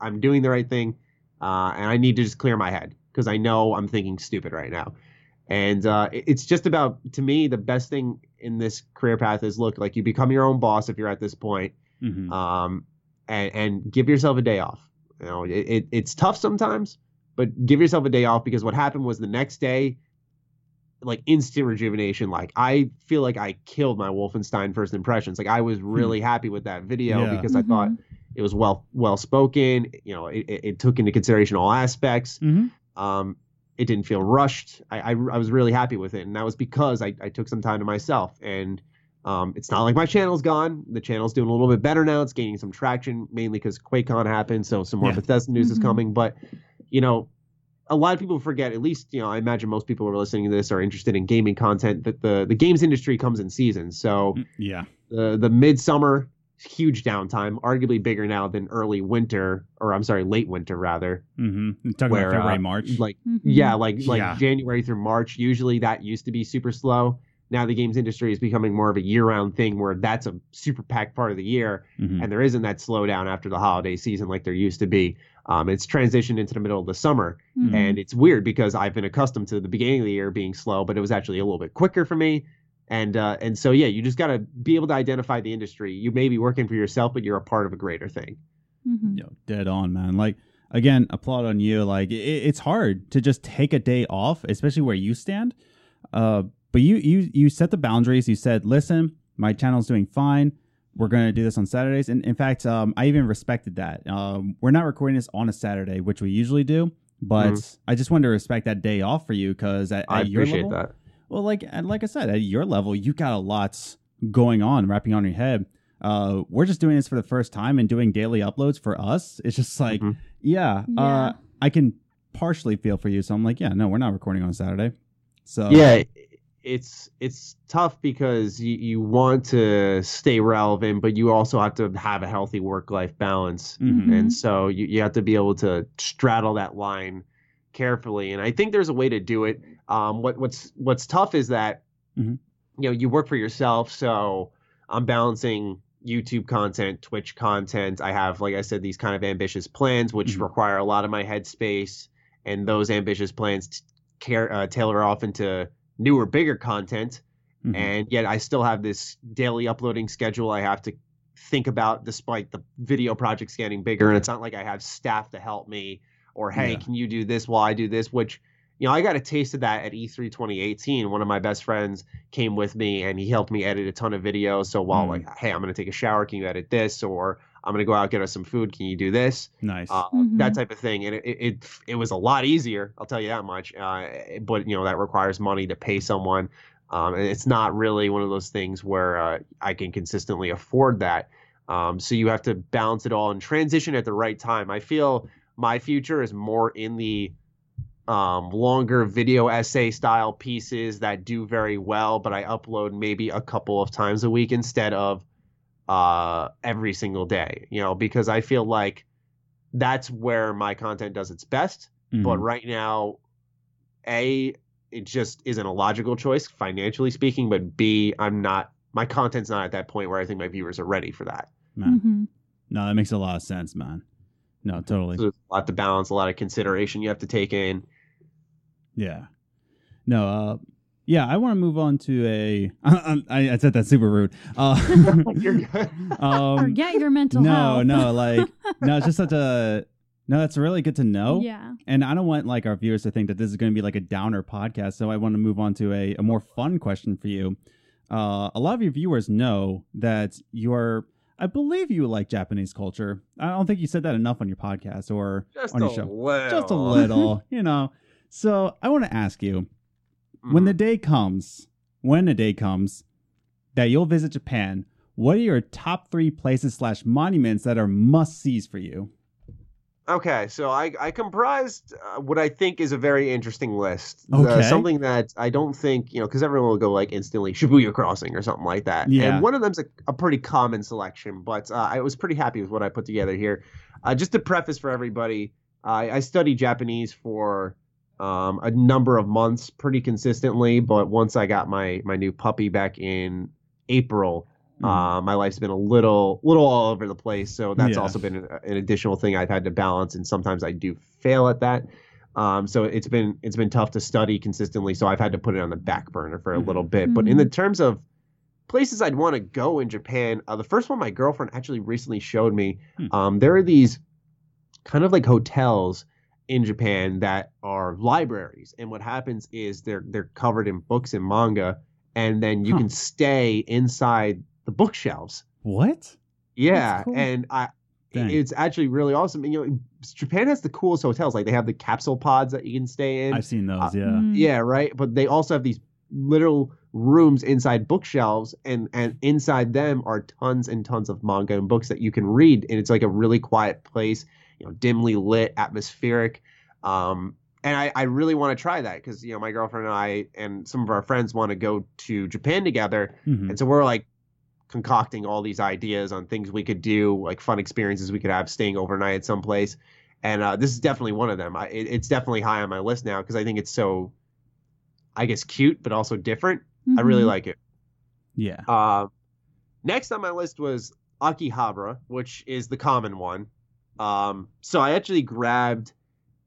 I'm doing the right thing, uh, and I need to just clear my head because I know I'm thinking stupid right now. And uh, it- it's just about to me the best thing in this career path is look like you become your own boss if you're at this point, Mhm. um, and, and give yourself a day off. You know, it, it, it's tough sometimes, but give yourself a day off because what happened was the next day, like instant rejuvenation. Like I feel like I killed my Wolfenstein first impressions. Like I was really happy with that video Yeah. because I thought Mhm. it was well well spoken. You know, it, it, it took into consideration all aspects. Mhm. Um, it didn't feel rushed. I, I, I was really happy with it, and that was because I, I took some time to myself. And um, it's not like my channel's gone. The channel's doing a little bit better now. It's gaining some traction, mainly because QuakeCon happened, so some more Yeah. Bethesda news is Mhm. coming. But you know, a lot of people forget. At least you know, I imagine most people who are listening to this are interested in gaming content. That the the games industry comes in seasons. So Yeah. the the midsummer huge downtime, arguably bigger now than early winter, or I'm sorry, late winter rather. Mm-hmm. Talking Where about February, uh, March. like Mhm. yeah, like like Yeah. January through March. Usually that used to be super slow. Now the games industry is becoming more of a year-round thing where that's a super packed part of the year, Mhm. and there isn't that slowdown after the holiday season like there used to be. Um, it's transitioned into the middle of the summer, Mhm. and it's weird because I've been accustomed to the beginning of the year being slow, but it was actually a little bit quicker for me. And uh, and so yeah, you just got to be able to identify the industry. You may be working for yourself, but you're a part of a greater thing. Mhm. Yo, dead on, man. Like again, applaud on you. Like it, it's hard to just take a day off, especially where you stand. Uh, but you you you set the boundaries. You said, "Listen, my channel's doing fine. We're gonna do this on Saturdays." And in fact, um, I even respected that. Um, we're not recording this on a Saturday, which we usually do. But I just wanted to respect that day off for you because at, I at your appreciate level, that. well, like and like I said, at your level, you got a lot going on, wrapping on your head. Uh, we're just doing this for the first time and doing daily uploads for us. It's just like, Mhm. yeah, Yeah. Uh, I can partially feel for you. So I'm like, yeah, no, we're not recording on Saturday. So yeah it's it's tough because you, you want to stay relevant but you also have to have a healthy work life balance Mhm. Mhm. and so you, you have to be able to straddle that line carefully and i think there's a way to do it um, what what's what's tough is that Mhm. you know you work for yourself so i'm balancing youtube content twitch content i have like i said these kind of ambitious plans which Mhm. require a lot of my headspace and those ambitious plans t- care, uh, tailor off into newer bigger content Mhm. and yet I still have this daily uploading schedule I have to think about despite the video projects getting bigger and it's not like I have staff to help me or hey Yeah. can you do this while I do this which you know I got a taste of that at E E3 2018 one of my best friends came with me and he helped me edit a ton of videos so while Mm. like hey I'm going to take a shower can you edit this or I'm going to go out get us some food can you do this nice. uh, Mhm. that type of thing. And it, it it it was a lot easier, I'll tell you that much. Uh, but you know that requires money to pay someone, um, and it's not really one of those things where uh, I can consistently afford that. Um, so you have to balance it all and transition at the right time. I feel my future is more in the um, longer video essay style pieces that do very well, but I upload maybe a couple of times a week instead of uh, every single day. You know, because I feel like that's where my content does its best. Mhm. But right now, A, it just isn't a logical choice financially speaking, but B, I'm not my content's not at that point where I think my viewers are ready for that. man. Mhm. No, that makes a lot of sense, man. No, totally. So a lot to balance, a lot of consideration you have to take in. Yeah. No, uh, yeah, I want to move on to a. I, I said that super rude. Uh, You're um, Forget your mental no, health. no, no, like, no, it's just such a. No, that's really good to know. Yeah. And I don't want like our viewers to think that this is going to be like a downer podcast. So I want to move on to a, a more fun question for you. Uh, a lot of your viewers know that you are, I believe you like Japanese culture. I don't think you said that enough on your podcast or Just on your show. little. Just a little, you know. So I want to ask you when the Mhm. day comes, when the day comes that you'll visit Japan, what are your top three places slash monuments that are must sees for you? Okay, so I, I comprised uh, what I think is a very interesting list. Uh, Okay. something that I don't think, you know, because everyone will go like instantly Shibuya Crossing or something like that. Yeah. And one of them's a, a pretty common selection, but uh, I was pretty happy with what I put together here. Uh, just to preface for everybody, I, I studied Japanese for um, a number of months pretty consistently, but once I got my my new puppy back in April, Mm. uh, my life's been a little little all over the place. So that's Yeah. also been an, an additional thing I've had to balance, and sometimes I do fail at that. Um, so it's been it's been tough to study consistently. So I've had to put it on the back burner for a Mhm. little bit. But in Mhm. the terms of places I'd want to go in Japan, uh, the first one my girlfriend actually recently showed me. Hmm. Um, there are these kind of like hotels in Japan that are libraries, and what happens is they're they're covered in books and manga, and then you Huh. can stay inside the bookshelves. What? Yeah, cool. and I. Dang. It's actually really awesome. And, you know, Japan has the coolest hotels. Like they have the capsule pods that you can stay in. I've seen those. uh, yeah. Mm. Yeah, right. But they also have these little rooms inside bookshelves, and and inside them are tons and tons of manga and books that you can read. And it's like a really quiet place, you know, dimly lit, atmospheric. Um, and I, I really want to try that because you know my girlfriend and I and some of our friends want to go to Japan together, Mhm. and so we're like concocting all these ideas on things we could do, like fun experiences we could have staying overnight at some place. And uh, this is definitely one of them. I, it, it's definitely high on my list now because I think it's so, I guess, cute but also different. I really Mhm. like it. Yeah. Uh, next on my list was Akihabara, which is the common one. Um, so I actually grabbed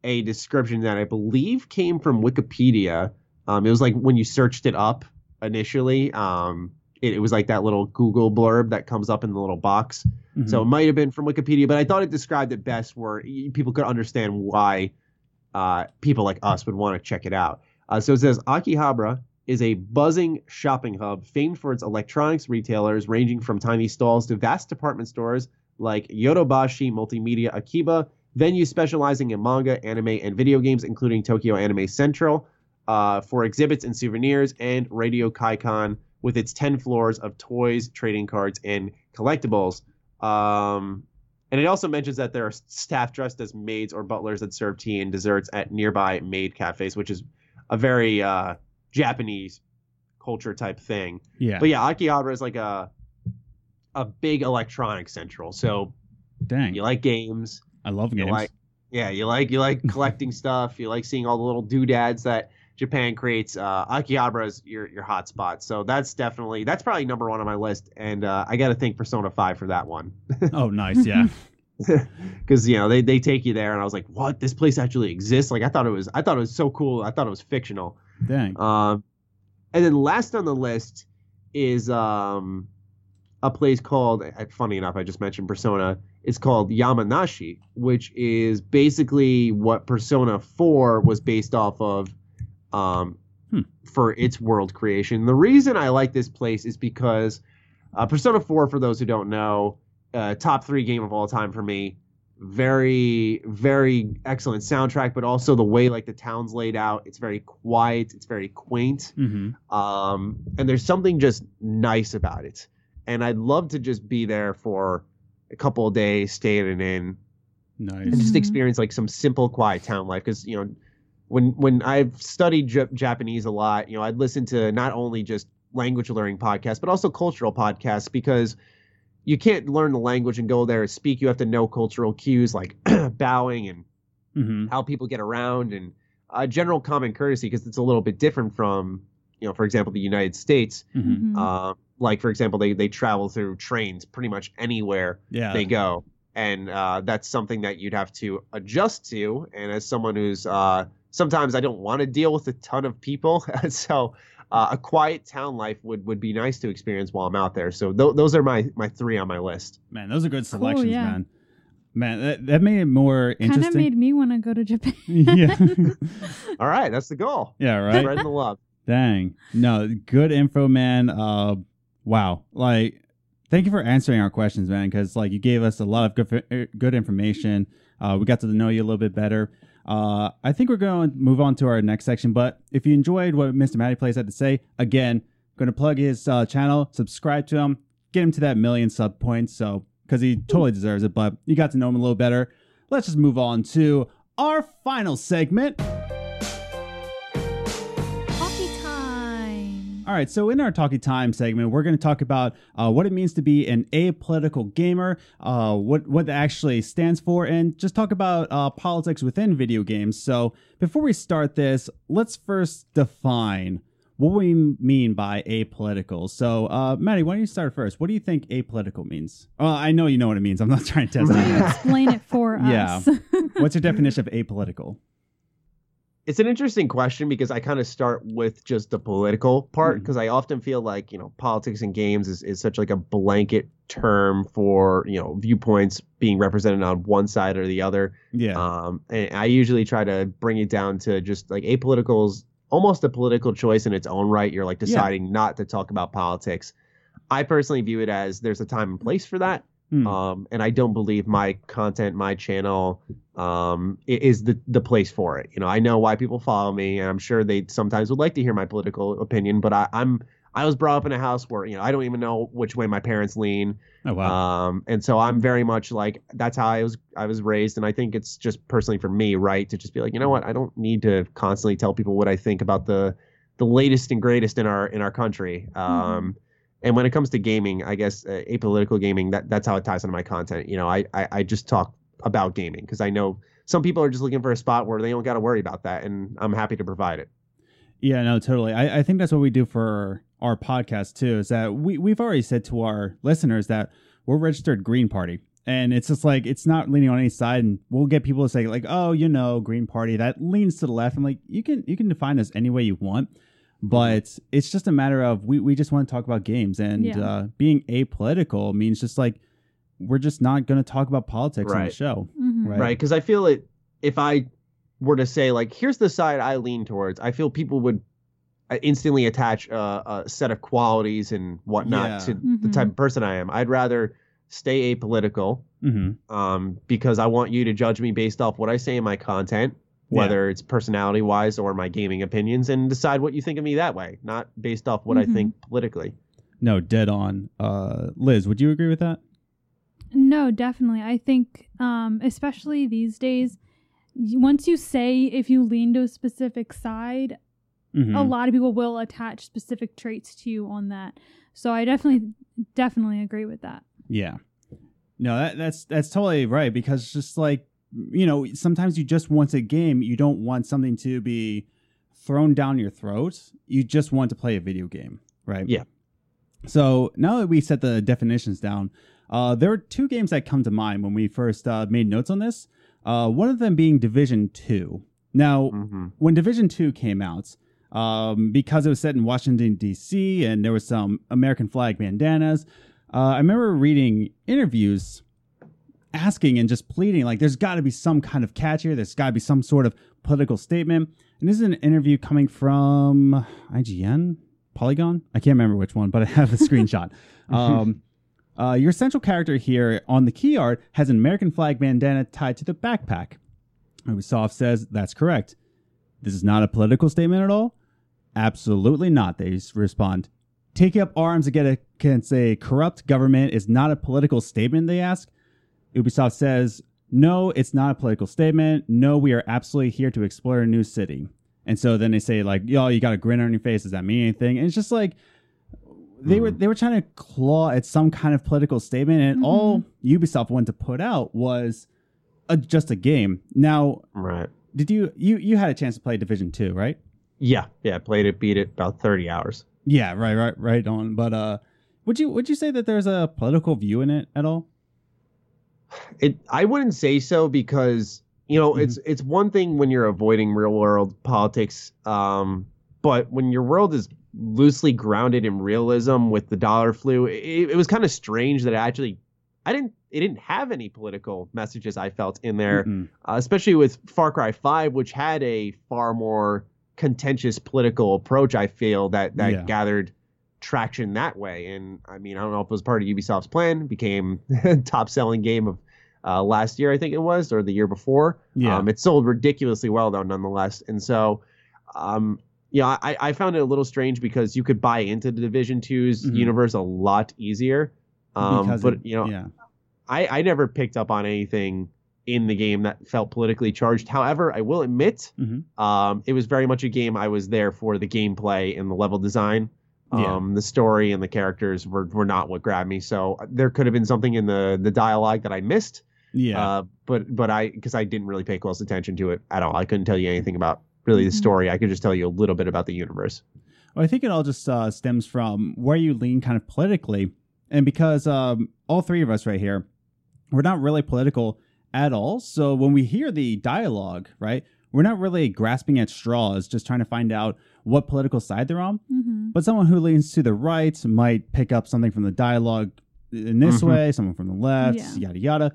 a description that I believe came from Wikipedia. Um, it was like when you searched it up initially. Um, it, it was like that little Google blurb that comes up in the little box. Mhm. So it might have been from Wikipedia, but I thought it described it best where people could understand why uh, people like us would want to check it out. Uh, so it says Akihabara is a buzzing shopping hub famed for its electronics retailers ranging from tiny stalls to vast department stores like Yodobashi Multimedia Akiba, venues specializing in manga, anime, and video games, including Tokyo Anime Central, uh, for exhibits and souvenirs, and Radio Kaikan with its 10 floors of toys, trading cards, and collectibles. Um, and it also mentions that there are staff dressed as maids or butlers that serve tea and desserts at nearby maid cafes, which is a very uh, Japanese culture type thing. yeah. But yeah, Akihabara is like a a big electronic central. So Dang. you like games, I love you games. like yeah, you like you like collecting stuff, you like seeing all the little doodads that Japan creates. Uh, Akihabara is your your hot spot. So that's definitely that's probably number one on my list, and uh, I got to thank Persona Five for that one. oh, nice. Yeah. because you know they, they take you there and i was like what this place actually exists like i thought it was i thought it was so cool i thought it was fictional Dang. um and then last on the list is um a place called funny enough i just mentioned persona it's called yamanashi which is basically what persona 4 was based off of um Hmm. for its world creation the reason i like this place is because uh, persona 4 for those who don't know uh, top three game of all time for me. Very, very excellent soundtrack, but also the way like the town's laid out. It's very quiet. It's very quaint. Mm-hmm. Um, and there's something just nice about it. And I'd love to just be there for a couple of days, stay in an inn, and just Mhm. experience like some simple, quiet town life. Because you know, when when I've studied Jap- Japanese a lot, you know, I'd listen to not only just language learning podcasts, but also cultural podcasts because you can't learn the language and go there and speak. You have to know cultural cues like bowing and Mm-hmm. how people get around and uh, general common courtesy because it's a little bit different from, you know, for example, the United States. Mm-hmm. Mhm. Uh, like for example, they they travel through trains pretty much anywhere Yeah. they go, and uh, that's something that you'd have to adjust to. And as someone who's uh, sometimes I don't want to deal with a ton of people, so uh, a quiet town life would would be nice to experience while I'm out there. So th- those are my my three on my list. Man, those are good selections, yeah. man. Man, that, that made it more Kind of made me want to go to Japan. yeah. All right, that's the goal. yeah, right? Spreading the love. Dang. No, good info, man. Uh, wow. Like, thank you for answering our questions, man, because, like, you gave us a lot of good, good information. Uh, we got to know you a little bit better. Uh, I think we're going to move on to our next section, but if you enjoyed what Mr. Matty Plays had to say, again, going to plug his uh, channel, subscribe to him, get him to that million sub points, so, because he totally deserves it, but you got to know him a little better. Let's just move on to our final segment. Right, so in our Talkie Time segment, we're going to talk about uh, what it means to be an apolitical gamer, uh, what what that actually stands for, and just talk about uh, politics within video games. So before we start this, let's first define what we mean by apolitical. So, uh, Matty, why don't you start first? What do you think apolitical means? Well, I know you know what it means. I'm not trying to test it. Explain it for Yeah. us. What's your definition of apolitical? It's an interesting question because I kind of start with just the political part because I often feel like you know politics and games is, is such like a blanket term for you know viewpoints being represented on one side or the other. Yeah. Um, and I usually try to bring it down to just like apolitical is almost a political choice in its own right. You're like Yeah. deciding not to talk about politics. I personally view it as there's a time and place for that. Hmm. Um, and I don't believe my content, my channel, um, is the the place for it. You know, I know why people follow me, and I'm sure they sometimes would like to hear my political opinion. But I, I'm I was brought up in a house where you know I don't even know which way my parents lean. oh wow. Um, and so I'm very much like that's how I was I was raised, and I think it's just personally for me, right, to just be like, you know what, I don't need to constantly tell people what I think about the the latest and greatest in our in our country. Um, and when it comes to gaming, I guess uh, apolitical gaming that that's how it ties into my content. You know, I I, I just talk about gaming because I know some people are just looking for a spot where they don't got to worry about that, and I'm happy to provide it. Yeah, no, totally. I, I think that's what we do for our podcast too. Is that we we've already said to our listeners that we're registered Green Party, and it's just like it's not leaning on any side, and we'll get people to say like, oh, you know, Green Party that leans to the left. I'm like, you can you can define us any way you want, but it's just a matter of we we just want to talk about games, and Yeah. uh, being apolitical means just like we're just not going to talk about politics on the Right. show, Mhm. right? right because i feel it if i were to say like here's the side i lean towards i feel people would uh, instantly attach uh, a set of qualities and whatnot Yeah. to the Mhm. type of person i am i'd rather stay apolitical hmm um, because i want you to judge me based off what i say in my content Yeah. whether it's personality wise or my gaming opinions and decide what you think of me that way not based off what Mhm. i think politically No, dead on. Uh, Liz, would you agree with that? No, definitely. I think, um, especially these days, once you say if you lean to a specific side, Mhm. a lot of people will attach specific traits to you on that. So I definitely, definitely agree with that. Yeah. No, that, that's that's totally right because it's just like you know, sometimes you just want a game, you don't want something to be thrown down your throat. You just want to play a video game, right? Yeah. So now that we set the definitions down, uh, there are two games that come to mind when we first uh, made notes on this. Uh, one of them being Division Two. Now, mm-hmm. when Division Two came out, um, because it was set in Washington D.C. and there was some American flag bandanas, uh, I remember reading interviews asking and just pleading like, "There's got to be some kind of catch here. There's got to be some sort of political statement." And this is an interview coming from IGN, Polygon. I can't remember which one, but I have a screenshot. Um, uh, your central character here on the key art has an American flag bandana tied to the backpack. Ubisoft says that's correct. This is not a political statement at all. Absolutely not. They respond. Taking up arms against a corrupt government is not a political statement. They ask. Ubisoft says, "No, it's not a political statement. No, we are absolutely here to explore a new city." And so then they say, like, "Yo, you got a grin on your face. Does that mean anything?" And it's just like they were they were trying to claw at some kind of political statement, and all Ubisoft wanted to put out was a, just a game. Now, right did you you you had a chance to play Division Two, right? yeah yeah played it beat it about 30 hours Yeah, right, right, right on. But uh, would you would you say that there's a political view in it at all? It I wouldn't say so because you know Mhm. it's it's one thing when you're avoiding real world politics, um, but when your world is loosely grounded in realism with the dollar flu, it, it was kind of strange that it actually I didn't it didn't have any political messages I felt in there, uh, especially with Far Cry Five, which had a far more contentious political approach. I feel that that Yeah. gathered traction that way. And I mean, I don't know if it was part of Ubisoft's plan, became top selling game of uh, last year, I think it was, or the year before. Yeah. Um, it sold ridiculously well though, nonetheless. And so, um, yeah, I, I found it a little strange because you could buy into the Division 2's Mhm. universe a lot easier. Um, Because but it- you know, yeah, I, I never picked up on anything in the game that felt politically charged. However, I will admit, Mhm. um, it was very much a game I was there for the gameplay and the level design. Yeah. Um, the story and the characters were, were not what grabbed me. So there could have been something in the the dialogue that I missed. Yeah. Uh, but but I because I didn't really pay close attention to it at all. I couldn't tell you anything about really the Mhm. story. I could just tell you a little bit about the universe. Well, I think it all just uh, stems from where you lean kind of politically. And because um, all three of us right here, we're not really political at all. So when we hear the dialogue, right, we're not really grasping at straws, just trying to find out what political side they're on. Mm-hmm. But someone who leans to the right might pick up something from the dialogue in this Mhm. way, someone from the left, Yeah. yada, yada.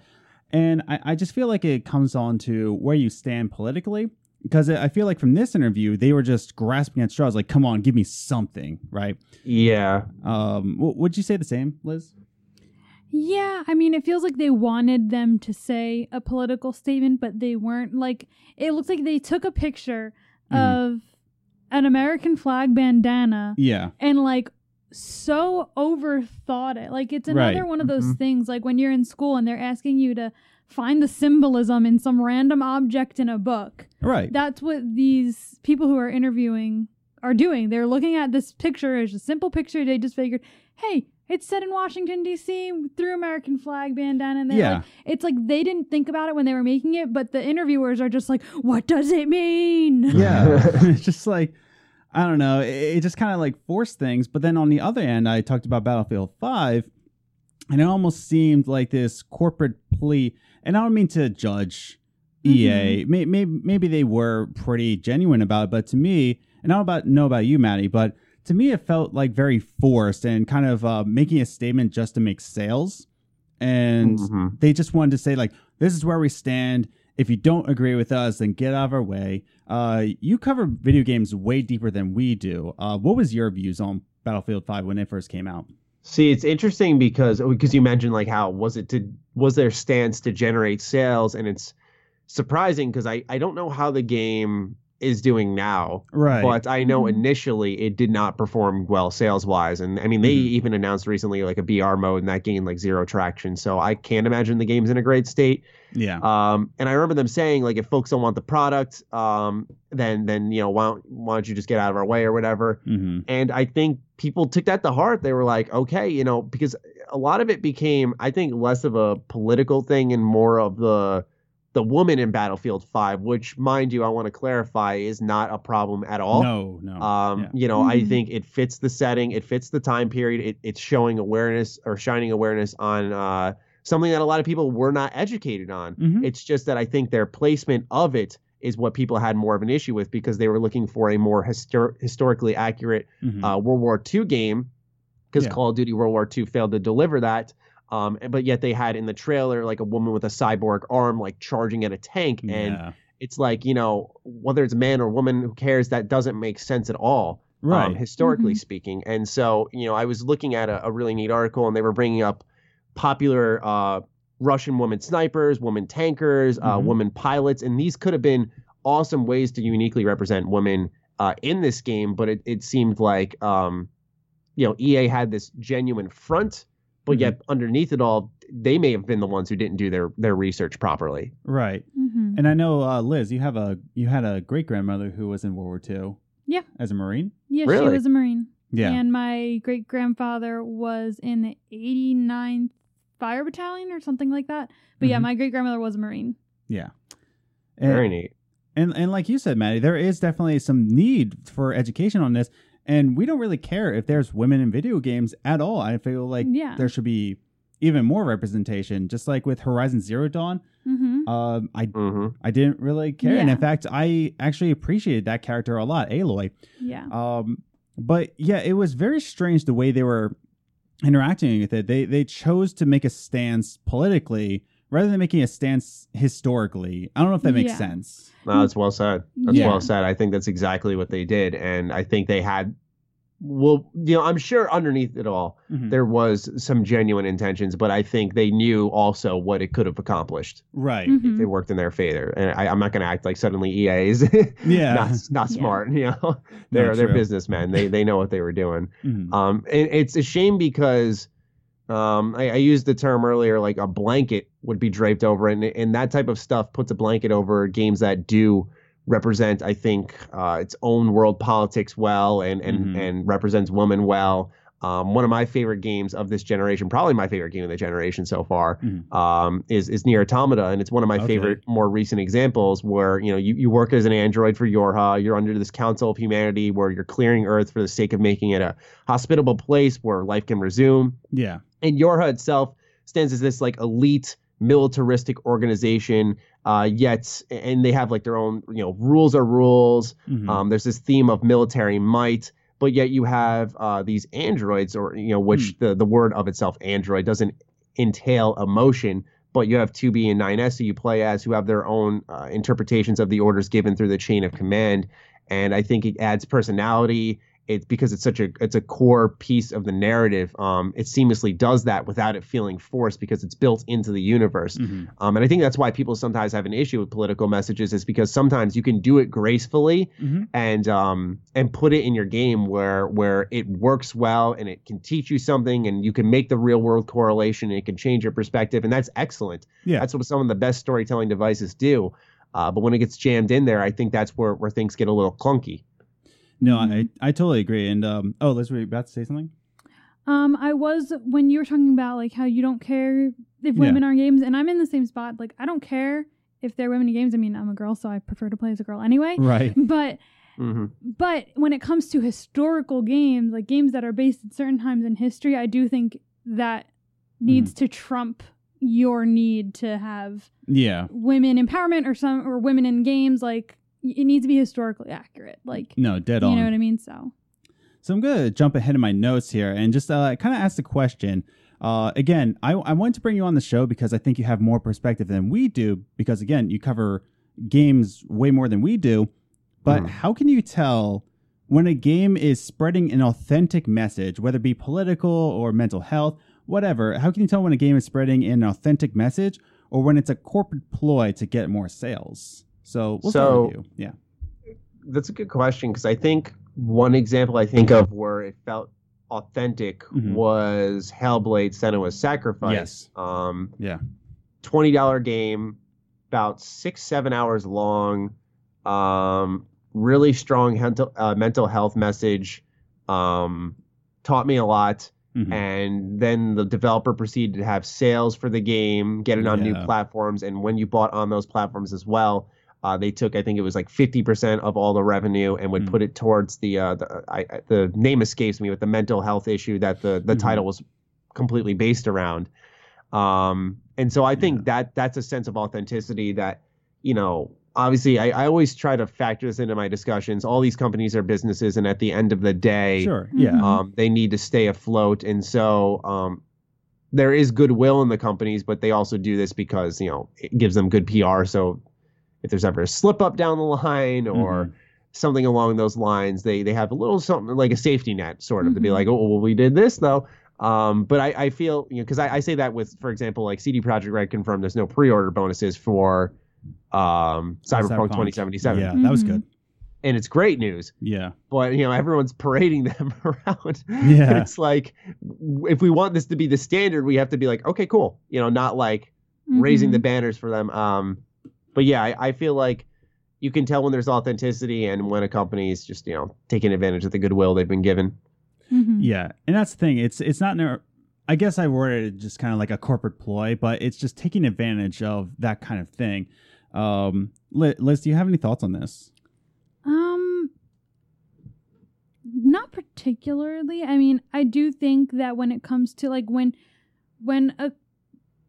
And I, I just feel like it comes on to where you stand politically. Because I feel like from this interview, they were just grasping at straws, like, come on, give me something, right? Yeah, Um, w- would you say the same, Liz? Yeah, I mean, it feels like they wanted them to say a political statement, but they weren't. Like, it looks like they took a picture Mhm. of an American flag bandana Yeah, and, like, so overthought it. Like, it's another Right. one of those Mhm. things, like, when you're in school and they're asking you to find the symbolism in some random object in a book. right. That's what these people who are interviewing are doing. They're looking at this picture as a simple picture. They just figured, hey, it's set in Washington D.C. through American flag bandana. And Yeah. like, it's like they didn't think about it when they were making it, but the interviewers are just like, what does it mean? yeah, it's just like I don't know. It, it just kind of like forced things. But then on the other end, I talked about Battlefield Five, and it almost seemed like this corporate plea. And I don't mean to judge EA. Mm-hmm. May, maybe maybe they were pretty genuine about it, but to me, and I don't about know about you, Matty, but to me, it felt like very forced and kind of uh, making a statement just to make sales. And Mhm. they just wanted to say like, "This is where we stand." If you don't agree with us, then get out of our way. Uh, you cover video games way deeper than we do. Uh, what was your views on Battlefield Five when it first came out? See, it's interesting because because you mentioned like how was it to was their stance to generate sales, and it's surprising because I I don't know how the game is doing now, Right. but I know Mhm. initially it did not perform well sales wise, and I mean they Mhm. even announced recently like a BR mode and that gained like zero traction. So I can't imagine the game's in a great state. yeah. Um, and I remember them saying like if folks don't want the product, um, then then you know why don't, why don't you just get out of our way or whatever. hmm And I think people took that to heart. They were like, okay, you know, because a lot of it became, I think, less of a political thing and more of the the woman in Battlefield 5, which, mind you, I want to clarify, is not a problem at all. No, no. Um, Yeah. you know, I Mhm. think it fits the setting, it fits the time period, it, it's showing awareness or shining awareness on uh, something that a lot of people were not educated on. Mhm. It's just that I think their placement of it is what people had more of an issue with because they were looking for a more histor- historically accurate Mhm. uh, World War II game because Yeah. Call of Duty World War II failed to deliver that. Um, but yet they had in the trailer like a woman with a cyborg arm like charging at a tank, and yeah. it's like you know whether it's man or woman, who cares? That doesn't make sense at all, Right. um, historically Mhm. speaking. And so you know I was looking at a, a really neat article, and they were bringing up popular uh, Russian women snipers, women tankers, uh, Mhm. women pilots, and these could have been awesome ways to uniquely represent women uh, in this game. But it, it seemed like um, you know EA had this genuine front, but Mhm. yet underneath it all, they may have been the ones who didn't do their their research properly. right. hmm And I know, uh, Liz, you have a you had a great grandmother who was in World War II. Yeah. As a Marine. Yeah, she was a Marine. Yeah. And my great grandfather was in the 89th Fire Battalion or something like that. But yeah, Mhm. my great grandmother was a Marine. yeah. And, Very neat. and and like you said, Matty, there is definitely some need for education on this, and we don't really care if there's women in video games at all. I feel like Yeah. there should be even more representation, just like with Horizon Zero Dawn. Mm-hmm. Um, I hmm I didn't really care, and in fact, I actually appreciated that character a lot, Aloy. Yeah. Um, but yeah, it was very strange the way they were interacting with it. They they chose to make a stance politically rather than making a stance historically. I don't know if that makes Yeah. sense. No, that's well said. That's Yeah. well said. I think that's exactly what they did, and I think they had. Well, you know, I'm sure underneath it all, Mhm. there was some genuine intentions, but I think they knew also what it could have accomplished Right. if Mhm. it worked in their favor. And I, I'm not going to act like suddenly EA is Yeah. not not Yeah. smart. You know, they're they're businessmen. They they know what they were doing. Mhm. Um, and it's a shame because um, I, I used the term earlier, like a blanket would be draped over, it, and and that type of stuff puts a blanket over games that do represent, I think, uh, its own world politics well and and Mhm. and represents women well. Um, one of my favorite games of this generation, probably my favorite game of the generation so far, Mhm. um, is is NieR Automata, and it's one of my Okay. favorite more recent examples where you know you, you work as an android for Yorha, you're under this Council of Humanity where you're clearing Earth for the sake of making it a hospitable place where life can resume Yeah. and Yorha itself stands as this like elite militaristic organization uh yet and they have like their own you know rules are rules Mhm. um there's this theme of military might but yet you have uh these androids or you know which the the word of itself android doesn't entail emotion but you have 2B and 9S who you play as who have their own uh, interpretations of the orders given through the chain of command and I think it adds personality. It's because it's such a it's a core piece of the narrative. Um, it seamlessly does that without it feeling forced because it's built into the universe. Mhm. Um, and I think that's why people sometimes have an issue with political messages is because sometimes you can do it gracefully Mhm. and um and put it in your game where where it works well and it can teach you something and you can make the real world correlation and it can change your perspective and that's excellent. Yeah. That's what some of the best storytelling devices do. Uh, but when it gets jammed in there, I think that's where, where things get a little clunky. No, I I totally agree. And um, oh, Liz, were you about to say something? Um, I was when you were talking about like how you don't care if Yeah. women are in games, and I'm in the same spot. Like I don't care if they're women in games. I mean, I'm a girl, so I prefer to play as a girl anyway. Right. But hmm but when it comes to historical games, like games that are based at certain times in history, I do think that needs to trump your need to have Yeah. women empowerment or some or women in games. Like y- it needs to be historically accurate. Like No, dead you on. know what I mean. So So I'm going to jump ahead in my notes here and just uh, kind of ask the question. Uh, again, I, I wanted to bring you on the show because I think you have more perspective than we do. Because again, you cover games way more than we do. But Mhm. how can you tell when a game is spreading an authentic message, whether it be political or mental health, whatever? How can you tell when a game is spreading an authentic message or when it's a corporate ploy to get more sales? So we'll So- you. Yeah. That's a good question because I think one example I think of where it felt authentic Mhm. was Hellblade Senua's Sacrifice. Yes. Um, Yeah. $20 game, about six, seven hours long. Um, really strong mental, uh, mental health message. Um, taught me a lot. Mhm. and then the developer proceeded to have sales for the game, get it on new platforms, and when you bought on those platforms as well, uh, they took I think it was like fifty percent of all the revenue and would Mm. put it towards the uh, the I, I- the name escapes me with the mental health issue that the the Mhm. title was completely based around. Um, and so I think Yeah. that that's a sense of authenticity that you know. Obviously, I, I always try to factor this into my discussions. All these companies are businesses, and at the end of the day, Sure. Yeah. Mhm. um, they need to stay afloat, and so um, there is goodwill in the companies, but they also do this because you know it gives them good PR. So if there's ever a slip up down the line or Mhm. something along those lines, they they have a little something like a safety net, sort of, to be Mhm. like, oh, well, we did this though. Um, but I, I feel you know because I, I say that with, for example, like CD Projekt Red confirmed there's no pre-order bonuses for um, Cyberpunk 2077, Yeah, that was Mhm. good. and it's great news Yeah. but you know everyone's parading them around Yeah. it's like if we want this to be the standard we have to be like okay cool you know not like raising Mhm. the banners for them um but yeah I, I feel like you can tell when there's authenticity and when a company is just you know taking advantage of the goodwill they've been given Mhm. Yeah, and that's the thing. It's it's not. ner- I guess I worded it just kind of like a corporate ploy, but it's just taking advantage of that kind of thing. Um, Liz, Liz, do you have any thoughts on this? Um, not particularly. I mean, I do think that when it comes to like when when a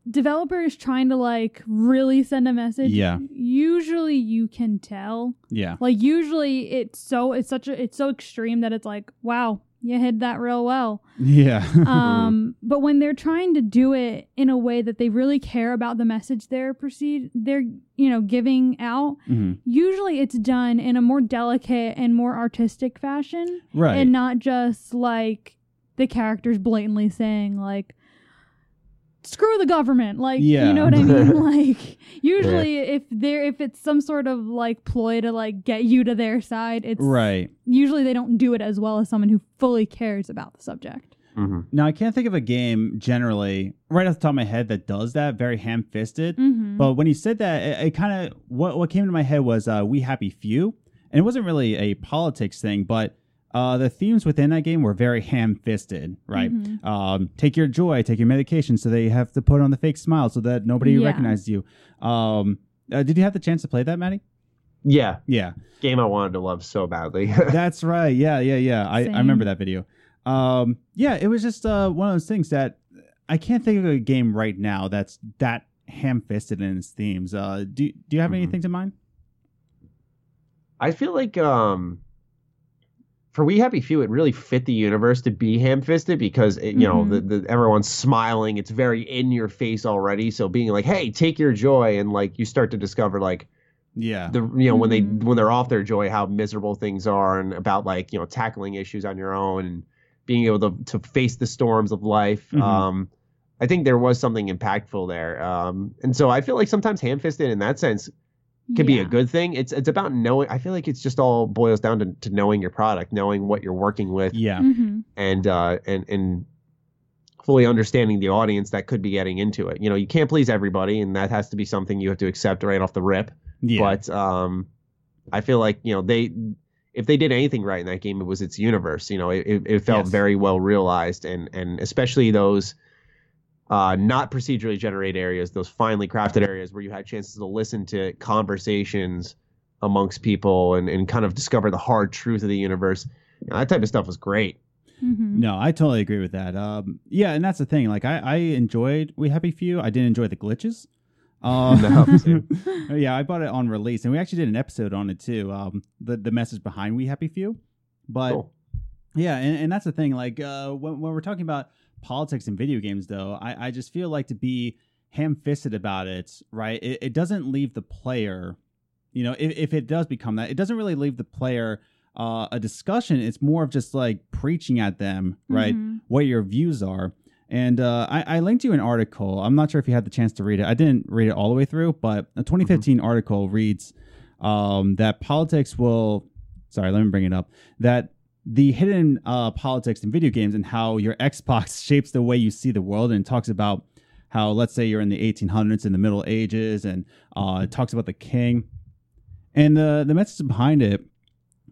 developer is trying to like really send a message, Yeah. usually you can tell. Yeah. Like usually it's so it's such a it's so extreme that it's like, wow, you hid that real well. Yeah. um but when they're trying to do it in a way that they really care about the message they're proceed they're you know giving out Mhm. usually it's done in a more delicate and more artistic fashion Right. and not just like the characters blatantly saying like screw the government like Yeah. you know what i mean like usually if there if it's some sort of like ploy to like get you to their side it's right. usually they don't do it as well as someone who fully cares about the subject hmm Now I can't think of a game generally right off the top of my head that does that very ham fisted. Mm-hmm. But when you said that, it, it kind of what what came to my head was uh, "We Happy Few," and it wasn't really a politics thing, but uh, the themes within that game were very ham fisted. Right? Mhm. Um, take your joy, take your medication, so they have to put on the fake smile so that nobody Yeah. recognizes you. Um, uh, did you have the chance to play that, Matty? Yeah, Yeah, game I wanted to love so badly. that's right. Yeah, yeah, yeah. I, I remember that video. Um, yeah, it was just uh, one of those things that I can't think of a game right now that's that ham fisted in its themes. Uh, do Do you have Mhm. anything to mind? I feel like um for We Happy Few, it really fit the universe to be ham fisted because it, you know Mhm. the, the everyone's smiling. It's very in your face already. So being like, "Hey, take your joy," and like you start to discover like Yeah. the you know when they Mhm. when they're off their joy, how miserable things are, and about like you know tackling issues on your own and being able to to face the storms of life. Mhm. Um, I think there was something impactful there. Um, and so I feel like sometimes ham fisted in that sense can be a good thing. It's it's about knowing. I feel like it's just all boils down to, to knowing your product, knowing what you're working with, Yeah. Mhm. and uh, and and fully understanding the audience that could be getting into it. You know, you can't please everybody, and that has to be something you have to accept right off the rip. Yeah. But um, I feel like you know they. If they did anything right in that game, it was its universe. You know, it, it, it felt Yes. very well realized, and and especially those uh, not procedurally generated areas, those finely crafted areas where you had chances to listen to conversations amongst people and, and kind of discover the hard truth of the universe. You know, that type of stuff was great. Mhm. No, I totally agree with that. Um, yeah, and that's the thing. Like, I, I enjoyed We Happy Few. I didn't enjoy the glitches. Um, No, yeah, I bought it on release, and we actually did an episode on it too. Um, the the message behind We Happy Few, but Cool. yeah, and, and that's the thing. Like, uh, when when we're talking about politics in video games, though, I, I just feel like to be ham fisted about it, right? It, it doesn't leave the player, you know, if, if it does become that, it doesn't really leave the player uh, a discussion. It's more of just like preaching at them, right? Mhm. What your views are. And uh, I, I linked you an article. I'm not sure if you had the chance to read it. I didn't read it all the way through, but a 2015 article reads um, that politics will. Sorry, let me bring it up. That the hidden uh, politics in video games and how your Xbox shapes the way you see the world, and talks about how, let's say, you're in the 1800s in the Middle Ages, and uh, it talks about the king. And the the message behind it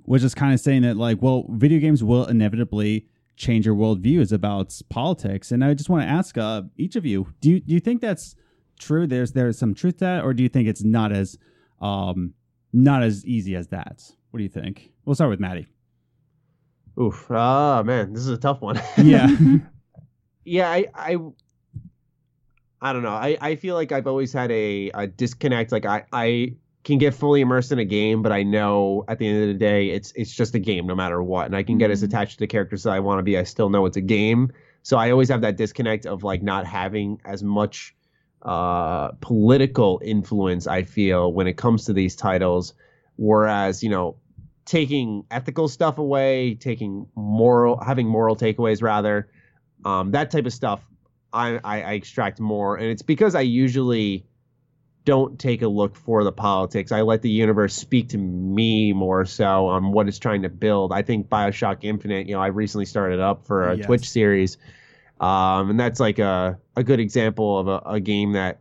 was just kind of saying that, like, well, video games will inevitably change your worldviews about politics. And I just want to ask uh, each of you: Do you do you think that's true? There's there's some truth to that, or do you think it's not as um not as easy as that? What do you think? We'll start with Matty. Oof. Ah, man, this is a tough one. Yeah. yeah, I, I, I don't know. I, I feel like I've always had a, a disconnect. Like I, I can get fully immersed in a game, but I know at the end of the day, it's it's just a game no matter what, and I can get as Mhm. attached to the characters that I want to be. I still know it's a game, so I always have that disconnect of like not having as much uh, political influence. I feel when it comes to these titles, whereas you know taking ethical stuff away, taking moral, having moral takeaways rather, um, that type of stuff, I, I, I extract more, and it's because I usually don't take a look for the politics. I let the universe speak to me more so on what it's trying to build. I think Bioshock Infinite, you know, I recently started up for a Yes. Twitch series, um, and that's like a a good example of a, a game that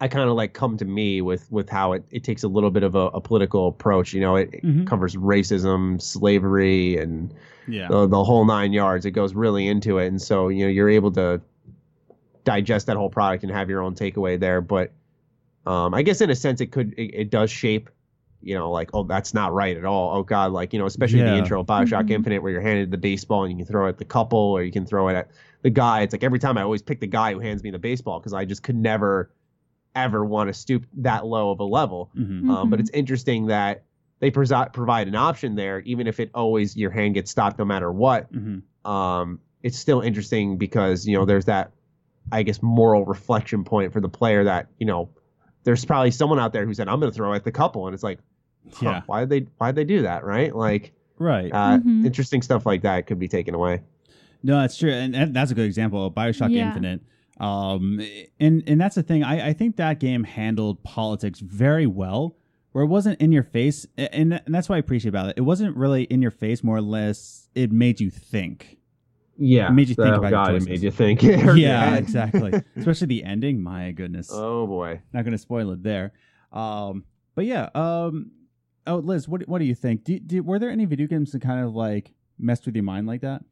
I kind of like come to me with with how it, it takes a little bit of a, a political approach. You know, it, it Mhm. covers racism, slavery, and yeah. the, the whole nine yards. It goes really into it, and so you know you're able to digest that whole product and have your own takeaway there. But um, I guess in a sense, it could it, it does shape. You know, like oh, that's not right at all. Oh God, like you know, especially Yeah. the intro of Bioshock Mhm. Infinite, where you're handed the baseball and you can throw it at the couple, or you can throw it at the guy. It's like every time I always pick the guy who hands me the baseball because I just could never, ever want to stoop that low of a level. Mhm. Um, but it's interesting that they presi- provide an option there, even if it always your hand gets stopped no matter what. Mhm. Um, it's still interesting because you know there's that, I guess, moral reflection point for the player that you know there's probably someone out there who said I'm going to throw at the couple, and it's like, huh, Yeah. why did they why did they do that, right? Like, Right. uh, Mhm. interesting stuff like that could be taken away. No, that's true, and that- that's a good example of Bioshock Yeah. Infinite. Um, and and that's the thing. I, I think that game handled politics very well, where it wasn't in your face, and and that's why I appreciate about it. It wasn't really in your face. More or less, it made you think. Yeah, It made you think oh, about your God, it made you think. It hurt your yeah, exactly. Especially the ending. My goodness. Oh boy. Not going to spoil it there. Um, but yeah. Um, oh, Liz, what what do you think? Do, do, were there any video games that kind of like messed with your mind like that?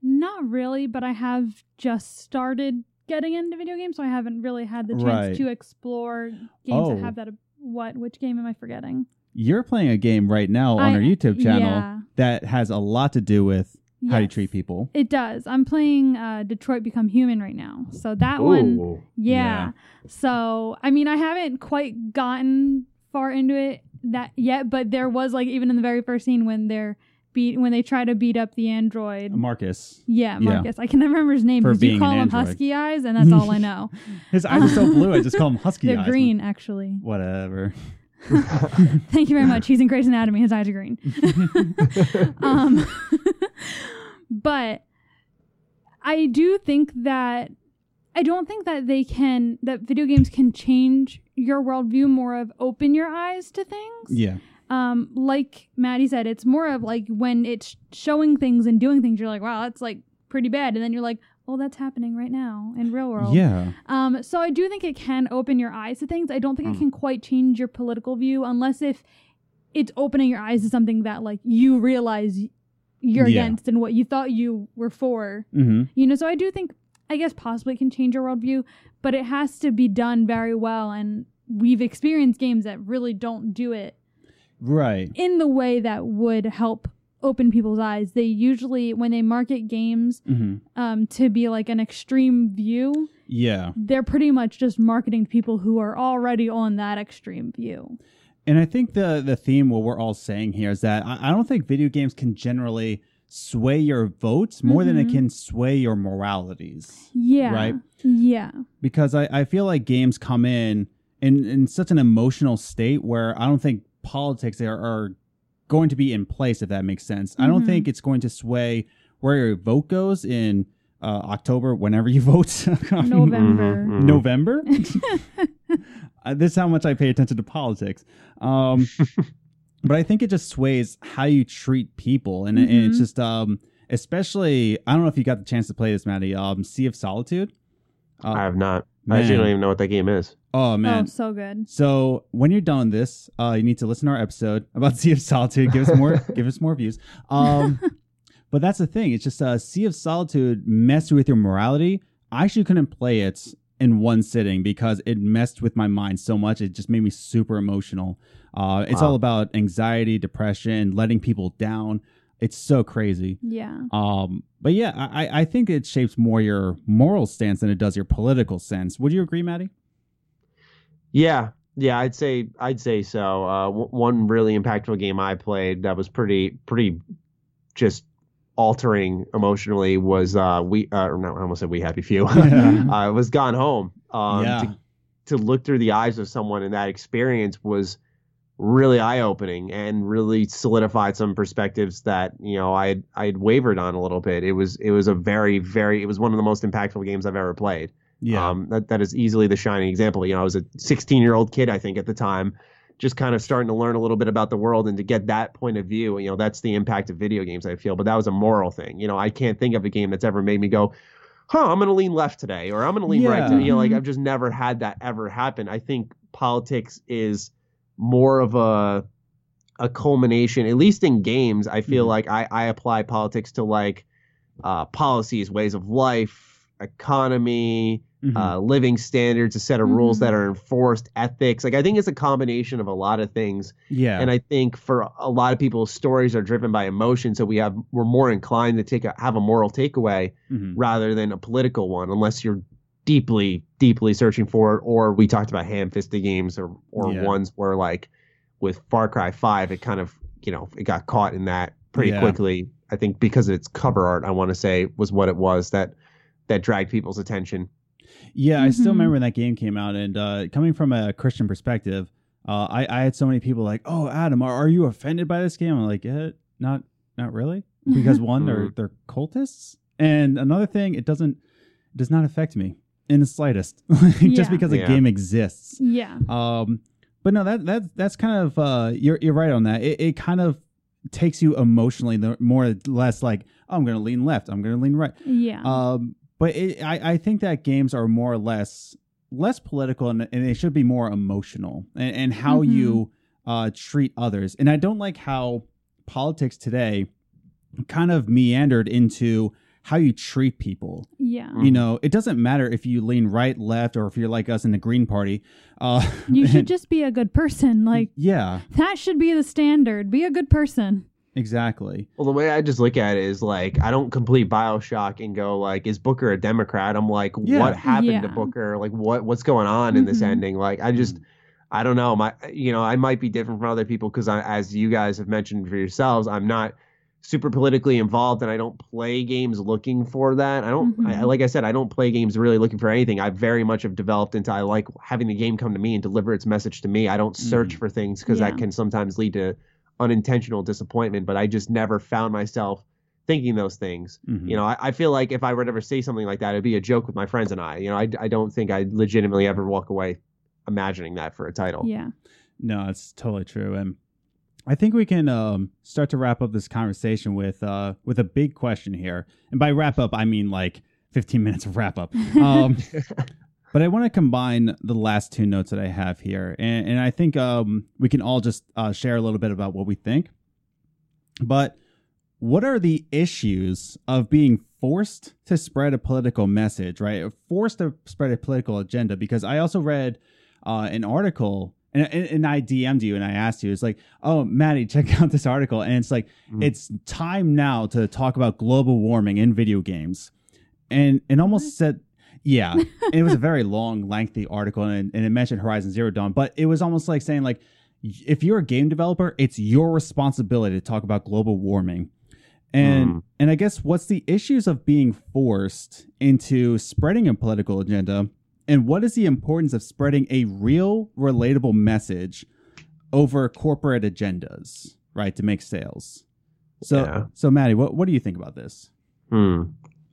Not really, but I have just started getting into video games, so I haven't really had the chance Right. to explore games Oh. that have that. What? Which game am I forgetting? You're playing a game right now on I- our YouTube channel yeah. that has a lot to do with how you treat people. It does. I'm playing uh, Detroit Become Human right now, so that one. Ooh. Yeah. So, I mean, I haven't quite gotten far into it that yet, but there was like even in the very first scene when they're beat when they try to beat up the android. Marcus, yeah, yeah. Marcus. I can never remember his name For because you call an him android. Husky Eyes, and that's all I know. his eyes are so blue. I just call him Husky They're eyes. green, actually. Whatever. Thank you very much. He's in Grey's Anatomy. His eyes are green. um, but I do think that I don't think that they can that video games can change your worldview more of open your eyes to things. Yeah. Um, like Matty said, it's more of like when it's showing things and doing things, you're like, wow, that's like pretty bad, and then you're like, well, that's happening right now in real world. Yeah. Um, so I do think it can open your eyes to things. I don't think Mm. it can quite change your political view unless if it's opening your eyes to something that like you realize you're Yeah. against and what you thought you were for. hmm You know, so I do think I guess possibly it can change your worldview, but it has to be done very well and we've experienced games that really don't do it Right. in the way that would help open people's eyes. They usually when they market games hmm um, to be like an extreme view, Yeah. they're pretty much just marketing to people who are already on that extreme view. And I think the the theme what we're all saying here is that I, I don't think video games can generally sway your votes more than it Mhm. can sway your moralities. Yeah. Right. Yeah. Because I, I feel like games come in, in in such an emotional state where I don't think politics are, are going to be in place if that makes sense. I don't think it's going to sway where your vote goes in uh, October whenever you vote. November. Mhm, mhm. November. uh, this is how much I pay attention to politics. Um, but I think it just sways how you treat people, and, and it's Mhm. just um, especially I don't know if you got the chance to play this, Matty. Um, Sea of Solitude. Uh, I have not. I actually don't even know what that game is. Oh man. Oh, so good. So when you're done with this, uh, you need to listen to our episode about Sea of Solitude. Give us more, give us more views. Um, but that's the thing. It's just uh, Sea of Solitude messed with your morality. I actually couldn't play it in one sitting because it messed with my mind so much. It just made me super emotional. Uh, it's Wow. all about anxiety, depression, letting people down. It's so crazy. Yeah. Um, but yeah, I, I- I think it shapes more your moral stance than it does your political sense. Would you agree, Matty? Yeah, yeah, I'd say I'd say so. Uh, w- one really impactful game I played that was pretty pretty just altering emotionally was uh we uh or no I almost said we happy few Yeah. uh, was Gone Home. Um, Yeah. to, to look through the eyes of someone in that experience was really eye opening and really solidified some perspectives that you know I had I had wavered on a little bit. It was it was a very very it was one of the most impactful games I've ever played. Yeah. Um, that, that is easily the shining example. You know, I was a 16 year old kid, I think, at the time, just kind of starting to learn a little bit about the world and to get that point of view. You know, that's the impact of video games, I feel. But that was a moral thing. You know, I can't think of a game that's ever made me go, huh, I'm going to lean left today or I'm going to lean right Yeah. today. You know, like Mhm. I've just never had that ever happen. I think politics is more of a a culmination, at least in games. I feel Mhm. like I, I apply politics to like uh, policies, ways of life, economy, Mhm. uh, living standards, a set of rules Mhm. that are enforced, ethics. Like I think it's a combination of a lot of things. yeah. And I think for a lot of people, stories are driven by emotion, so we have we're more inclined to take a, have a moral takeaway Mhm. rather than a political one, unless you're deeply, deeply searching for it. Or we talked about ham-fisted games, or or Yeah. ones where like with Far Cry Five, it kind of you know it got caught in that pretty Yeah. quickly. I think because of its cover art, I want to say was what it was that that dragged people's attention. Yeah, I still Mhm. remember when that game came out, and uh, coming from a Christian perspective, uh, I, I had so many people like, "Oh, Adam, are, are you offended by this game?" I'm like, eh, "Not, not really," because one, they're they're cultists, and another thing, it doesn't it does not affect me in the slightest, just Yeah. because a Yeah. game exists. Yeah. Um, but no, that that that's kind of uh, you're you're right on that. It, it kind of takes you emotionally the more or less like oh, I'm going to lean left, I'm going to lean right. Yeah. Um, but it, I I think that games are more or less less political and, and they should be more emotional and, and how Mhm. you uh, treat others. And I don't like how politics today kind of meandered into how you treat people. yeah. Mm. You know, it doesn't matter if you lean right, left, or if you're like us in the Green Party. Uh, You should just be a good person. Like yeah, that should be the standard. Be a good person. exactly. Well, the way I just look at it is like I don't complete Bioshock and go like, is Booker a Democrat? I'm like, Yeah. what happened to Booker? Like, what what's going on in this Mhm. ending? Like, I just, I don't know. My, you know, I might be different from other people because as you guys have mentioned for yourselves, I'm not super politically involved and I don't play games looking for that. I don't, I, Mhm. like I said, I don't play games really looking for anything. I very much have developed into I like having the game come to me and deliver its message to me. I don't search Mhm. for things because Yeah. that can sometimes lead to unintentional disappointment. But I just never found myself thinking those things. Mhm. You know, I, I feel like if I were to ever say something like that, it'd be a joke with my friends and I. You know, I, I don't think I'd legitimately ever walk away imagining that for a title. Yeah. No, it's totally true. And I think we can um, start to wrap up this conversation with uh, with a big question here. And by wrap up, I mean like 15 minutes of wrap up. Um, but I want to combine the last two notes that I have here, and, and I think um, we can all just uh, share a little bit about what we think. But what are the issues of being forced to spread a political message, right? Forced to spread a political agenda? Because I also read uh, an article. And, and and I DM'd you and I asked you, it's like, oh, Matty, check out this article. And it's like, Mm. it's time now to talk about global warming in video games. And it almost said, yeah, it was a very long, lengthy article and, and it mentioned Horizon Zero Dawn, but it was almost like saying, like, if you're a game developer, it's your responsibility to talk about global warming. And Mm. and I guess what's the issues of being forced into spreading a political agenda and what is the importance of spreading a real relatable message over corporate agendas, right, to make sales? So Yeah. so Matty, what what do you think about this? Hmm.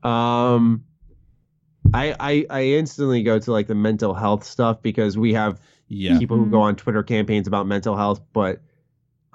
Um, I, I I instantly go to like the mental health stuff because we have Yeah. people who go on Twitter campaigns about mental health, but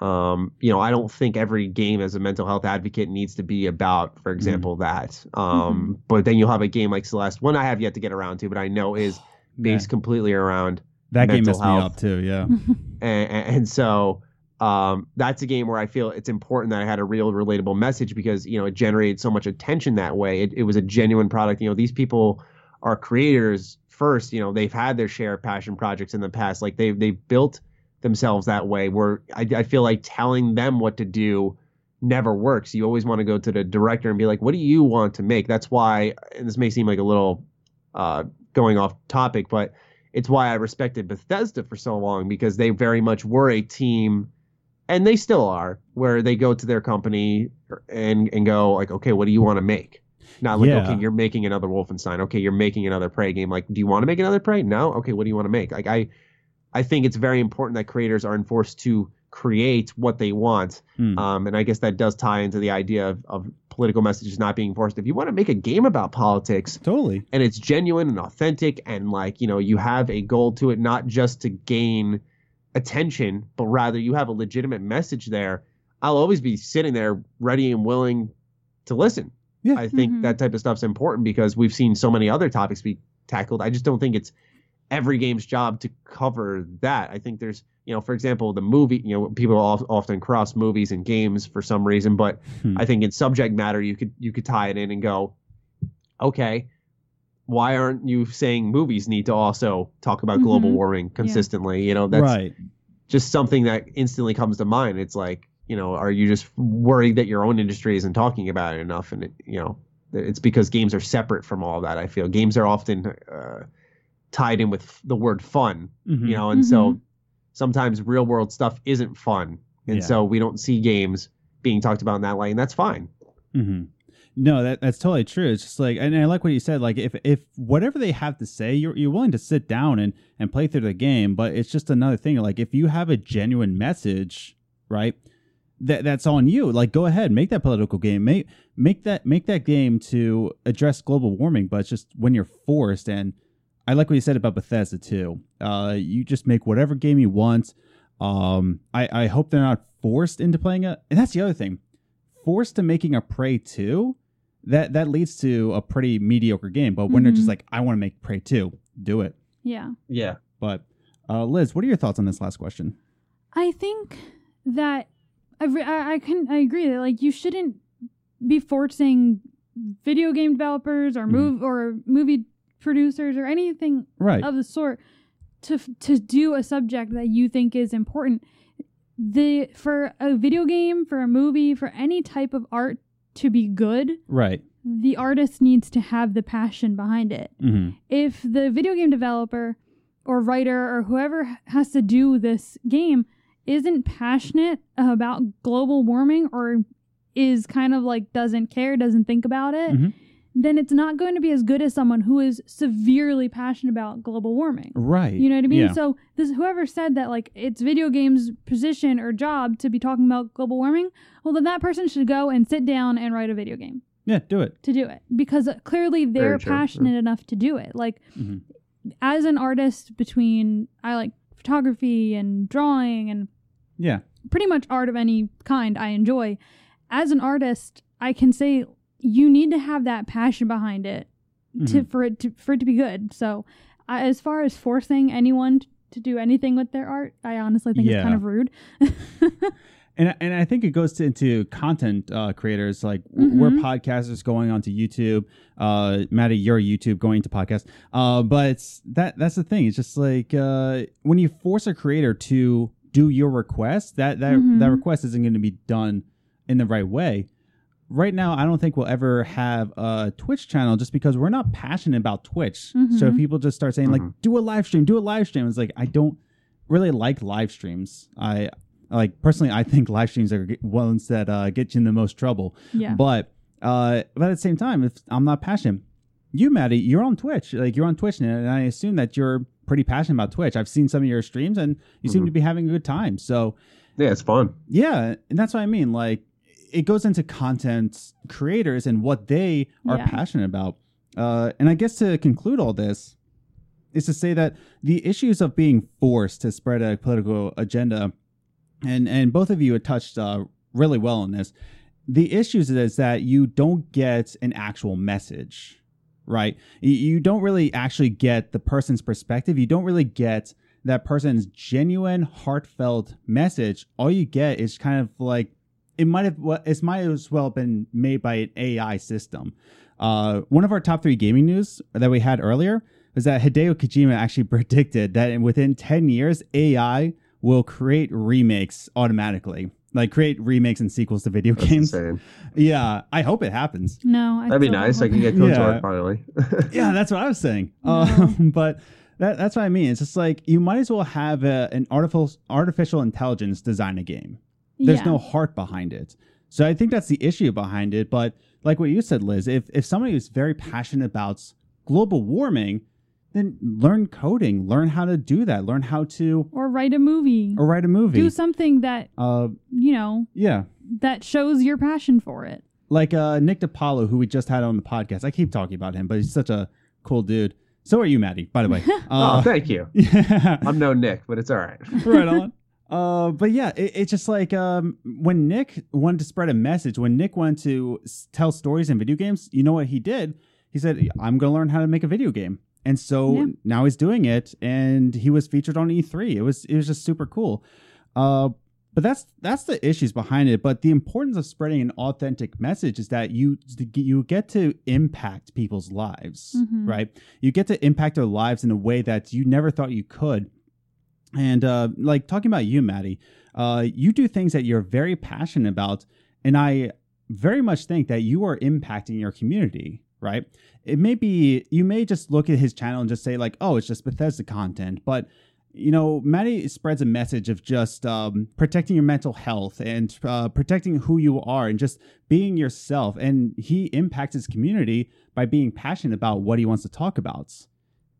um, you know, I don't think every game as a mental health advocate needs to be about, for example, that. Um, but then you'll have a game like Celeste, one I have yet to get around to, but I know is based completely around that game mental messed me up too, yeah. and, and so um, that's a game where I feel it's important that I had a real relatable message because you know it generated so much attention that way. It, it was a genuine product. You know, these people are creators first. You know, they've had their share of passion projects in the past. Like they they built themselves that way. Where I, I feel like telling them what to do never works. You always want to go to the director and be like, "What do you want to make?" That's why. And this may seem like a little uh, going off topic, but it's why I respected Bethesda for so long because they very much were a team, and they still are, where they go to their company and and go like, okay, what do you want to make? Not like, Yeah. okay, you're making another Wolfenstein. Okay, you're making another Prey game. Like, do you want to make another Prey? No. Okay, what do you want to make? Like, I, I think it's very important that creators are enforced to create what they want. Hmm. Um, and I guess that does tie into the idea of, of political messages not being forced. If you want to make a game about politics, totally. and it's genuine and authentic and like you know you have a goal to it not just to gain attention but rather you have a legitimate message there i'll always be sitting there ready and willing to listen Yeah. i think Mhm. that type of stuff's important because we've seen so many other topics be tackled i just don't think it's every game's job to cover that i think there's you know for example the movie you know people often cross movies and games for some reason but Hmm. I think in subject matter you could you could tie it in and go, okay, why aren't you saying movies need to also talk about global Mhm. warming consistently? You know, that's right. just something that instantly comes to mind. It's like, you know, are you just worried that your own industry isn't talking about it enough? And it, you know, it's because games are separate from all that. I feel games are often uh, tied in with the word fun, Mhm. you know, and so sometimes real world stuff isn't fun, and Yeah. so we don't see games being talked about in that light, and that's fine. hmm No, that that's totally true. It's just like, and I like what you said. Like, if if whatever they have to say, you're you're willing to sit down and and play through the game, but it's just another thing. Like, if you have a genuine message, right? That that's on you. Like, go ahead, make that political game. Make make that make that game to address global warming. But it's just when you're forced, and I like what you said about Bethesda too. Uh, you just make whatever game you want. Um, I I hope they're not forced into playing a, and that's the other thing, forced to making a Prey two, that that leads to a pretty mediocre game. But when they're just Mhm. like, I want to make Prey two, do it. Yeah. Yeah. But uh, Liz, what are your thoughts on this last question? I think that I, re- I I can I agree that like you shouldn't be forcing video game developers or Mhm. move or movie producers or anything Right. of the sort to to do a subject that you think is important. The for a video game, for a movie, for any type of art to be good, right. the artist needs to have the passion behind it. hmm If the video game developer or writer or whoever has to do this game isn't passionate about global warming or is kind of like doesn't care, doesn't think about it, Mhm. Then it's not going to be as good as someone who is severely passionate about global warming. Right. You know what I mean? Yeah. So this whoever said that like it's video games position or job to be talking about global warming, well then that person should go and sit down and write a video game yeah, do it. to do it because uh, clearly they're Very true, yeah. passionate enough to do it. Like Mhm. as an artist between I like photography and drawing and Yeah. pretty much art of any kind I enjoy. As an artist, I can say you need to have that passion behind it to Mhm. for it to for it to be good. So, I as far as forcing anyone to do anything with their art, I honestly think it's kind of rude. And and I think it goes to, into content uh, creators like w we're podcasters going onto YouTube. Uh, Matty, you're YouTube going to podcast. Uh, but it's, that that's the thing. It's just like uh, when you force a creator to do your request, that that Mhm. that request isn't going to be done in the right way. Right now, I don't think we'll ever have a Twitch channel just because we're not passionate about Twitch. So if Mhm. people just start saying like, Mhm. "Do a live stream, do a live stream," it's like I don't really like live streams. I like personally, I think live streams are g- ones that uh, get you in the most trouble. yeah. But uh, but at the same time, if I'm not passionate, you Matty, you're on Twitch. Like you're on Twitch, now, and I assume that you're pretty passionate about Twitch. I've seen some of your streams, and you seem Mhm. to be having a good time. So Yeah, it's fun. yeah, and that's what I mean. Like it goes into content creators and what they are Yeah. passionate about. Uh, and I guess to conclude all this is to say that the issues of being forced to spread a political agenda, and and both of you had touched uh, really well on this. The issues is that you don't get an actual message, right? You, you don't really actually get the person's perspective. You don't really get that person's genuine, heartfelt message. All you get is kind of like it might have well, it might as well have been made by an AI system. Uh, one of our top three gaming news that we had earlier was that Hideo Kojima actually predicted that within 10 years, AI will create remakes automatically, like create remakes and sequels to video That's games. insane. Yeah, I hope it happens. no, I That'd be nice. I can it- get Kotor Yeah. finally. Yeah, that's what I was saying. No. Um, but that, that's what I mean. It's just like you might as well have a, an artificial artificial intelligence design a game. There's Yeah. no heart behind it. So I think that's the issue behind it. But like what you said, Liz, if if somebody is very passionate about global warming, then learn coding, learn how to do that, learn how to or write a movie. or write a movie. Do something that, uh, you know, yeah, that shows your passion for it. like uh, Nick DiPaolo, who we just had on the podcast. I keep talking about him, but he's such a cool dude. So are you, Matty? By the way. oh, Uh, thank you. yeah. I'm no Nick, but it's all right. right on. Uh, but yeah, it, it's just like um, when Nick wanted to spread a message, when Nick wanted to s- tell stories in video games, you know what he did? He said, "I'm going to learn how to make a video game," and so Yeah. now he's doing it, and he was featured on E3. It was it was just super cool. Uh, but that's that's the issues behind it. But the importance of spreading an authentic message is that you you get to impact people's lives, Mhm. right? You get to impact their lives in a way that you never thought you could. And uh, like talking about you, Matty, uh, you do things that you're very passionate about, and I very much think that you are impacting your community. Right? It may be you may just look at his channel and just say like, "Oh, it's just Bethesda content," but you know, Matty spreads a message of just um, protecting your mental health and uh, protecting who you are and just being yourself. And he impacts his community by being passionate about what he wants to talk about.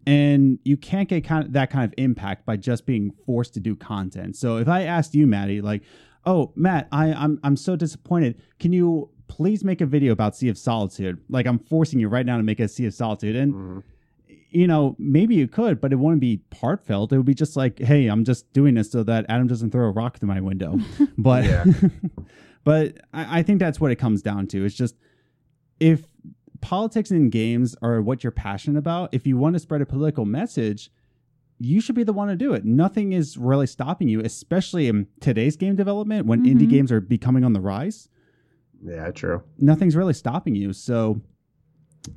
And you can't get kind of that kind of impact by just being forced to do content. So if I asked you, Matty, like, "Oh, Matt, I, I'm I'm so disappointed. Can you please make a video about Sea of Solitude? Like, I'm forcing you right now to make a Sea of Solitude." And Mhm. you know, maybe you could, but it wouldn't be heartfelt. It would be just like, hey, I'm just doing this so that Adam doesn't throw a rock through my window. But, Yeah. but I, I think that's what it comes down to. It's just if politics and games are what you're passionate about, if you want to spread a political message, you should be the one to do it. Nothing is really stopping you, especially in today's game development when indie Mhm. games are becoming on the rise Yeah, true. nothing's really stopping you. So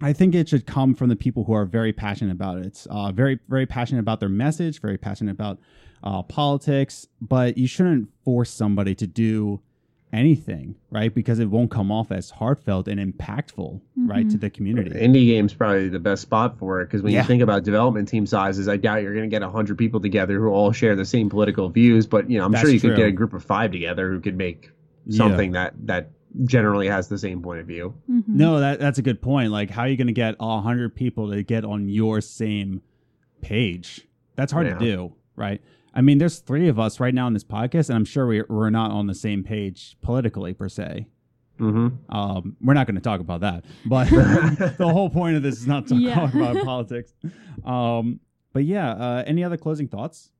I think it should come from the people who are very passionate about it. Uh, very, very passionate about their message, very passionate about uh, politics, but you shouldn't force somebody to do anything, right? Because it won't come off as heartfelt and impactful, right, to the community. Indie game's probably the best spot for it because when Yeah. you think about development team sizes, I doubt you're going to get hundred people together who all share the same political views. But you know, I'm That's sure you could get a group of five together who could make Yeah. something that that generally has the same point of view. Mhm. No, that that's a good point. Like, how are you going to get a hundred people to get on your same page? That's hard Yeah. to do, right? I mean, there's three of us right now on this podcast, and I'm sure we, we're not on the same page politically per se. hmm Um, we're not going to talk about that, but the whole point of this is not to Yeah. talk about politics. Um, but yeah, uh, any other closing thoughts?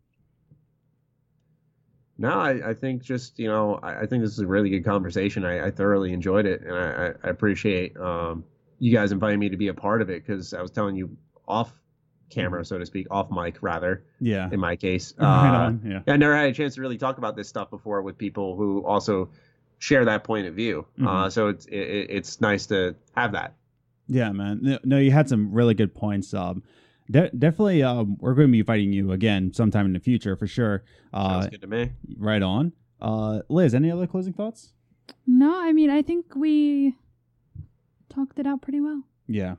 No, I, I think just you know I, I think this is a really good conversation. I, I thoroughly enjoyed it, and I, I I appreciate um, you guys inviting me to be a part of it because I was telling you off camera, so to speak, off mic rather. Yeah, In my case, uh, right on. Yeah, I never had a chance to really talk about this stuff before with people who also share that point of view. Uh, Mhm. so it's it, it's nice to have that. yeah, man. No, no, you had some really good points. Um, de- definitely, um, we're going to be fighting you again sometime in the future for sure. Sounds Uh, good to me. right on. Uh, Liz, any other closing thoughts? No, I mean, I think we talked it out pretty well. Yeah.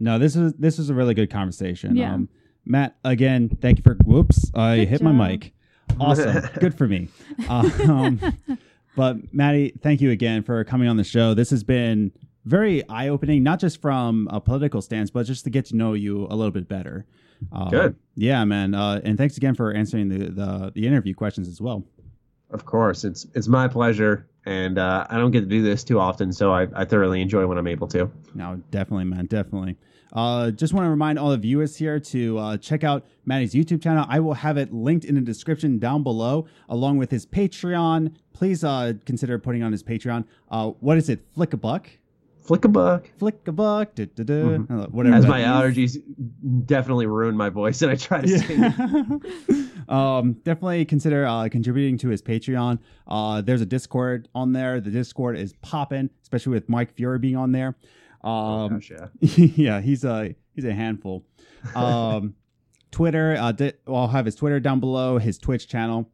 No, this is this is a really good conversation. Yeah. Um, Matt, again, thank you for. Whoops, I Good hit my mic. Awesome, good for me. Um, but Matty, thank you again for coming on the show. This has been very eye opening, not just from a political stance, but just to get to know you a little bit better. Um, Good. Yeah, man. Uh, and thanks again for answering the, the the interview questions as well. Of course, it's it's my pleasure, and uh, I don't get to do this too often, so I, I thoroughly enjoy when I'm able to. No, definitely, man, definitely. Uh, just want to remind all the viewers here to uh, check out Matty's YouTube channel. I will have it linked in the description down below, along with his Patreon. Please uh, consider putting on his Patreon. Uh, what is it? Flick a buck? Flick a buck. Flick a buck? Da, da, da. Mhm. Uh, Whatever. As my is. allergies definitely ruin my voice, and I try to sing. Um, definitely consider uh, contributing to his Patreon. Uh, there's a Discord on there. The Discord is popping, especially with Mike Fury being on there. Oh, Um, gosh, yeah. yeah, he's a he's a handful. Um, Twitter, uh, di- well, I'll have his Twitter down below, his Twitch channel.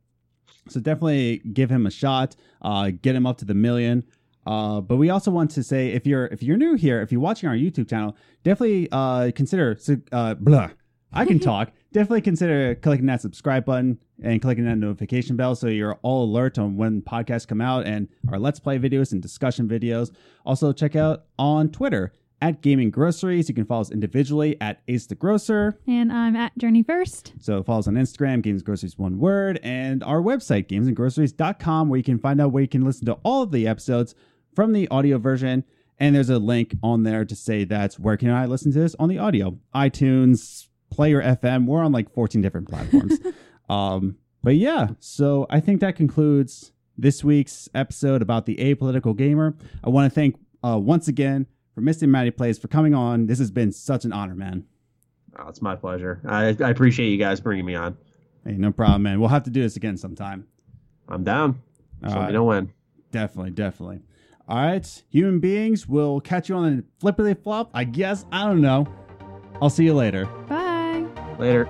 So definitely give him a shot. Uh, get him up to the million. Uh, but we also want to say if you're if you're new here, if you're watching our YouTube channel, definitely uh, consider uh, blah. I can talk. Definitely consider clicking that subscribe button and clicking that notification bell so you're all alert on when podcasts come out and our let's play videos and discussion videos. Also check out on Twitter at Gaming Groceries. You can follow us individually at Ace the Grocer. And I'm at Journey First. So follow us on Instagram, Games Groceries one word, and our website, gamesandgroceries.com, where you can find out where you can listen to all of the episodes from the audio version. And there's a link on there to say that's where can I listen to this on the audio? iTunes, Player FM. We're on like 14 different platforms. um, but yeah, so I think that concludes this week's episode about the apolitical gamer. I want to thank uh, once again for Mr. Matty Plays for coming on. This has been such an honor, man. Oh, it's my pleasure. I, I appreciate you guys bringing me on. Hey, no problem, man. We'll have to do this again sometime. I'm down. All So let right. me know when. Definitely, definitely. All right, human beings, we'll catch you on the flippity flop. I guess. I don't know. I'll see you later. Bye. Later.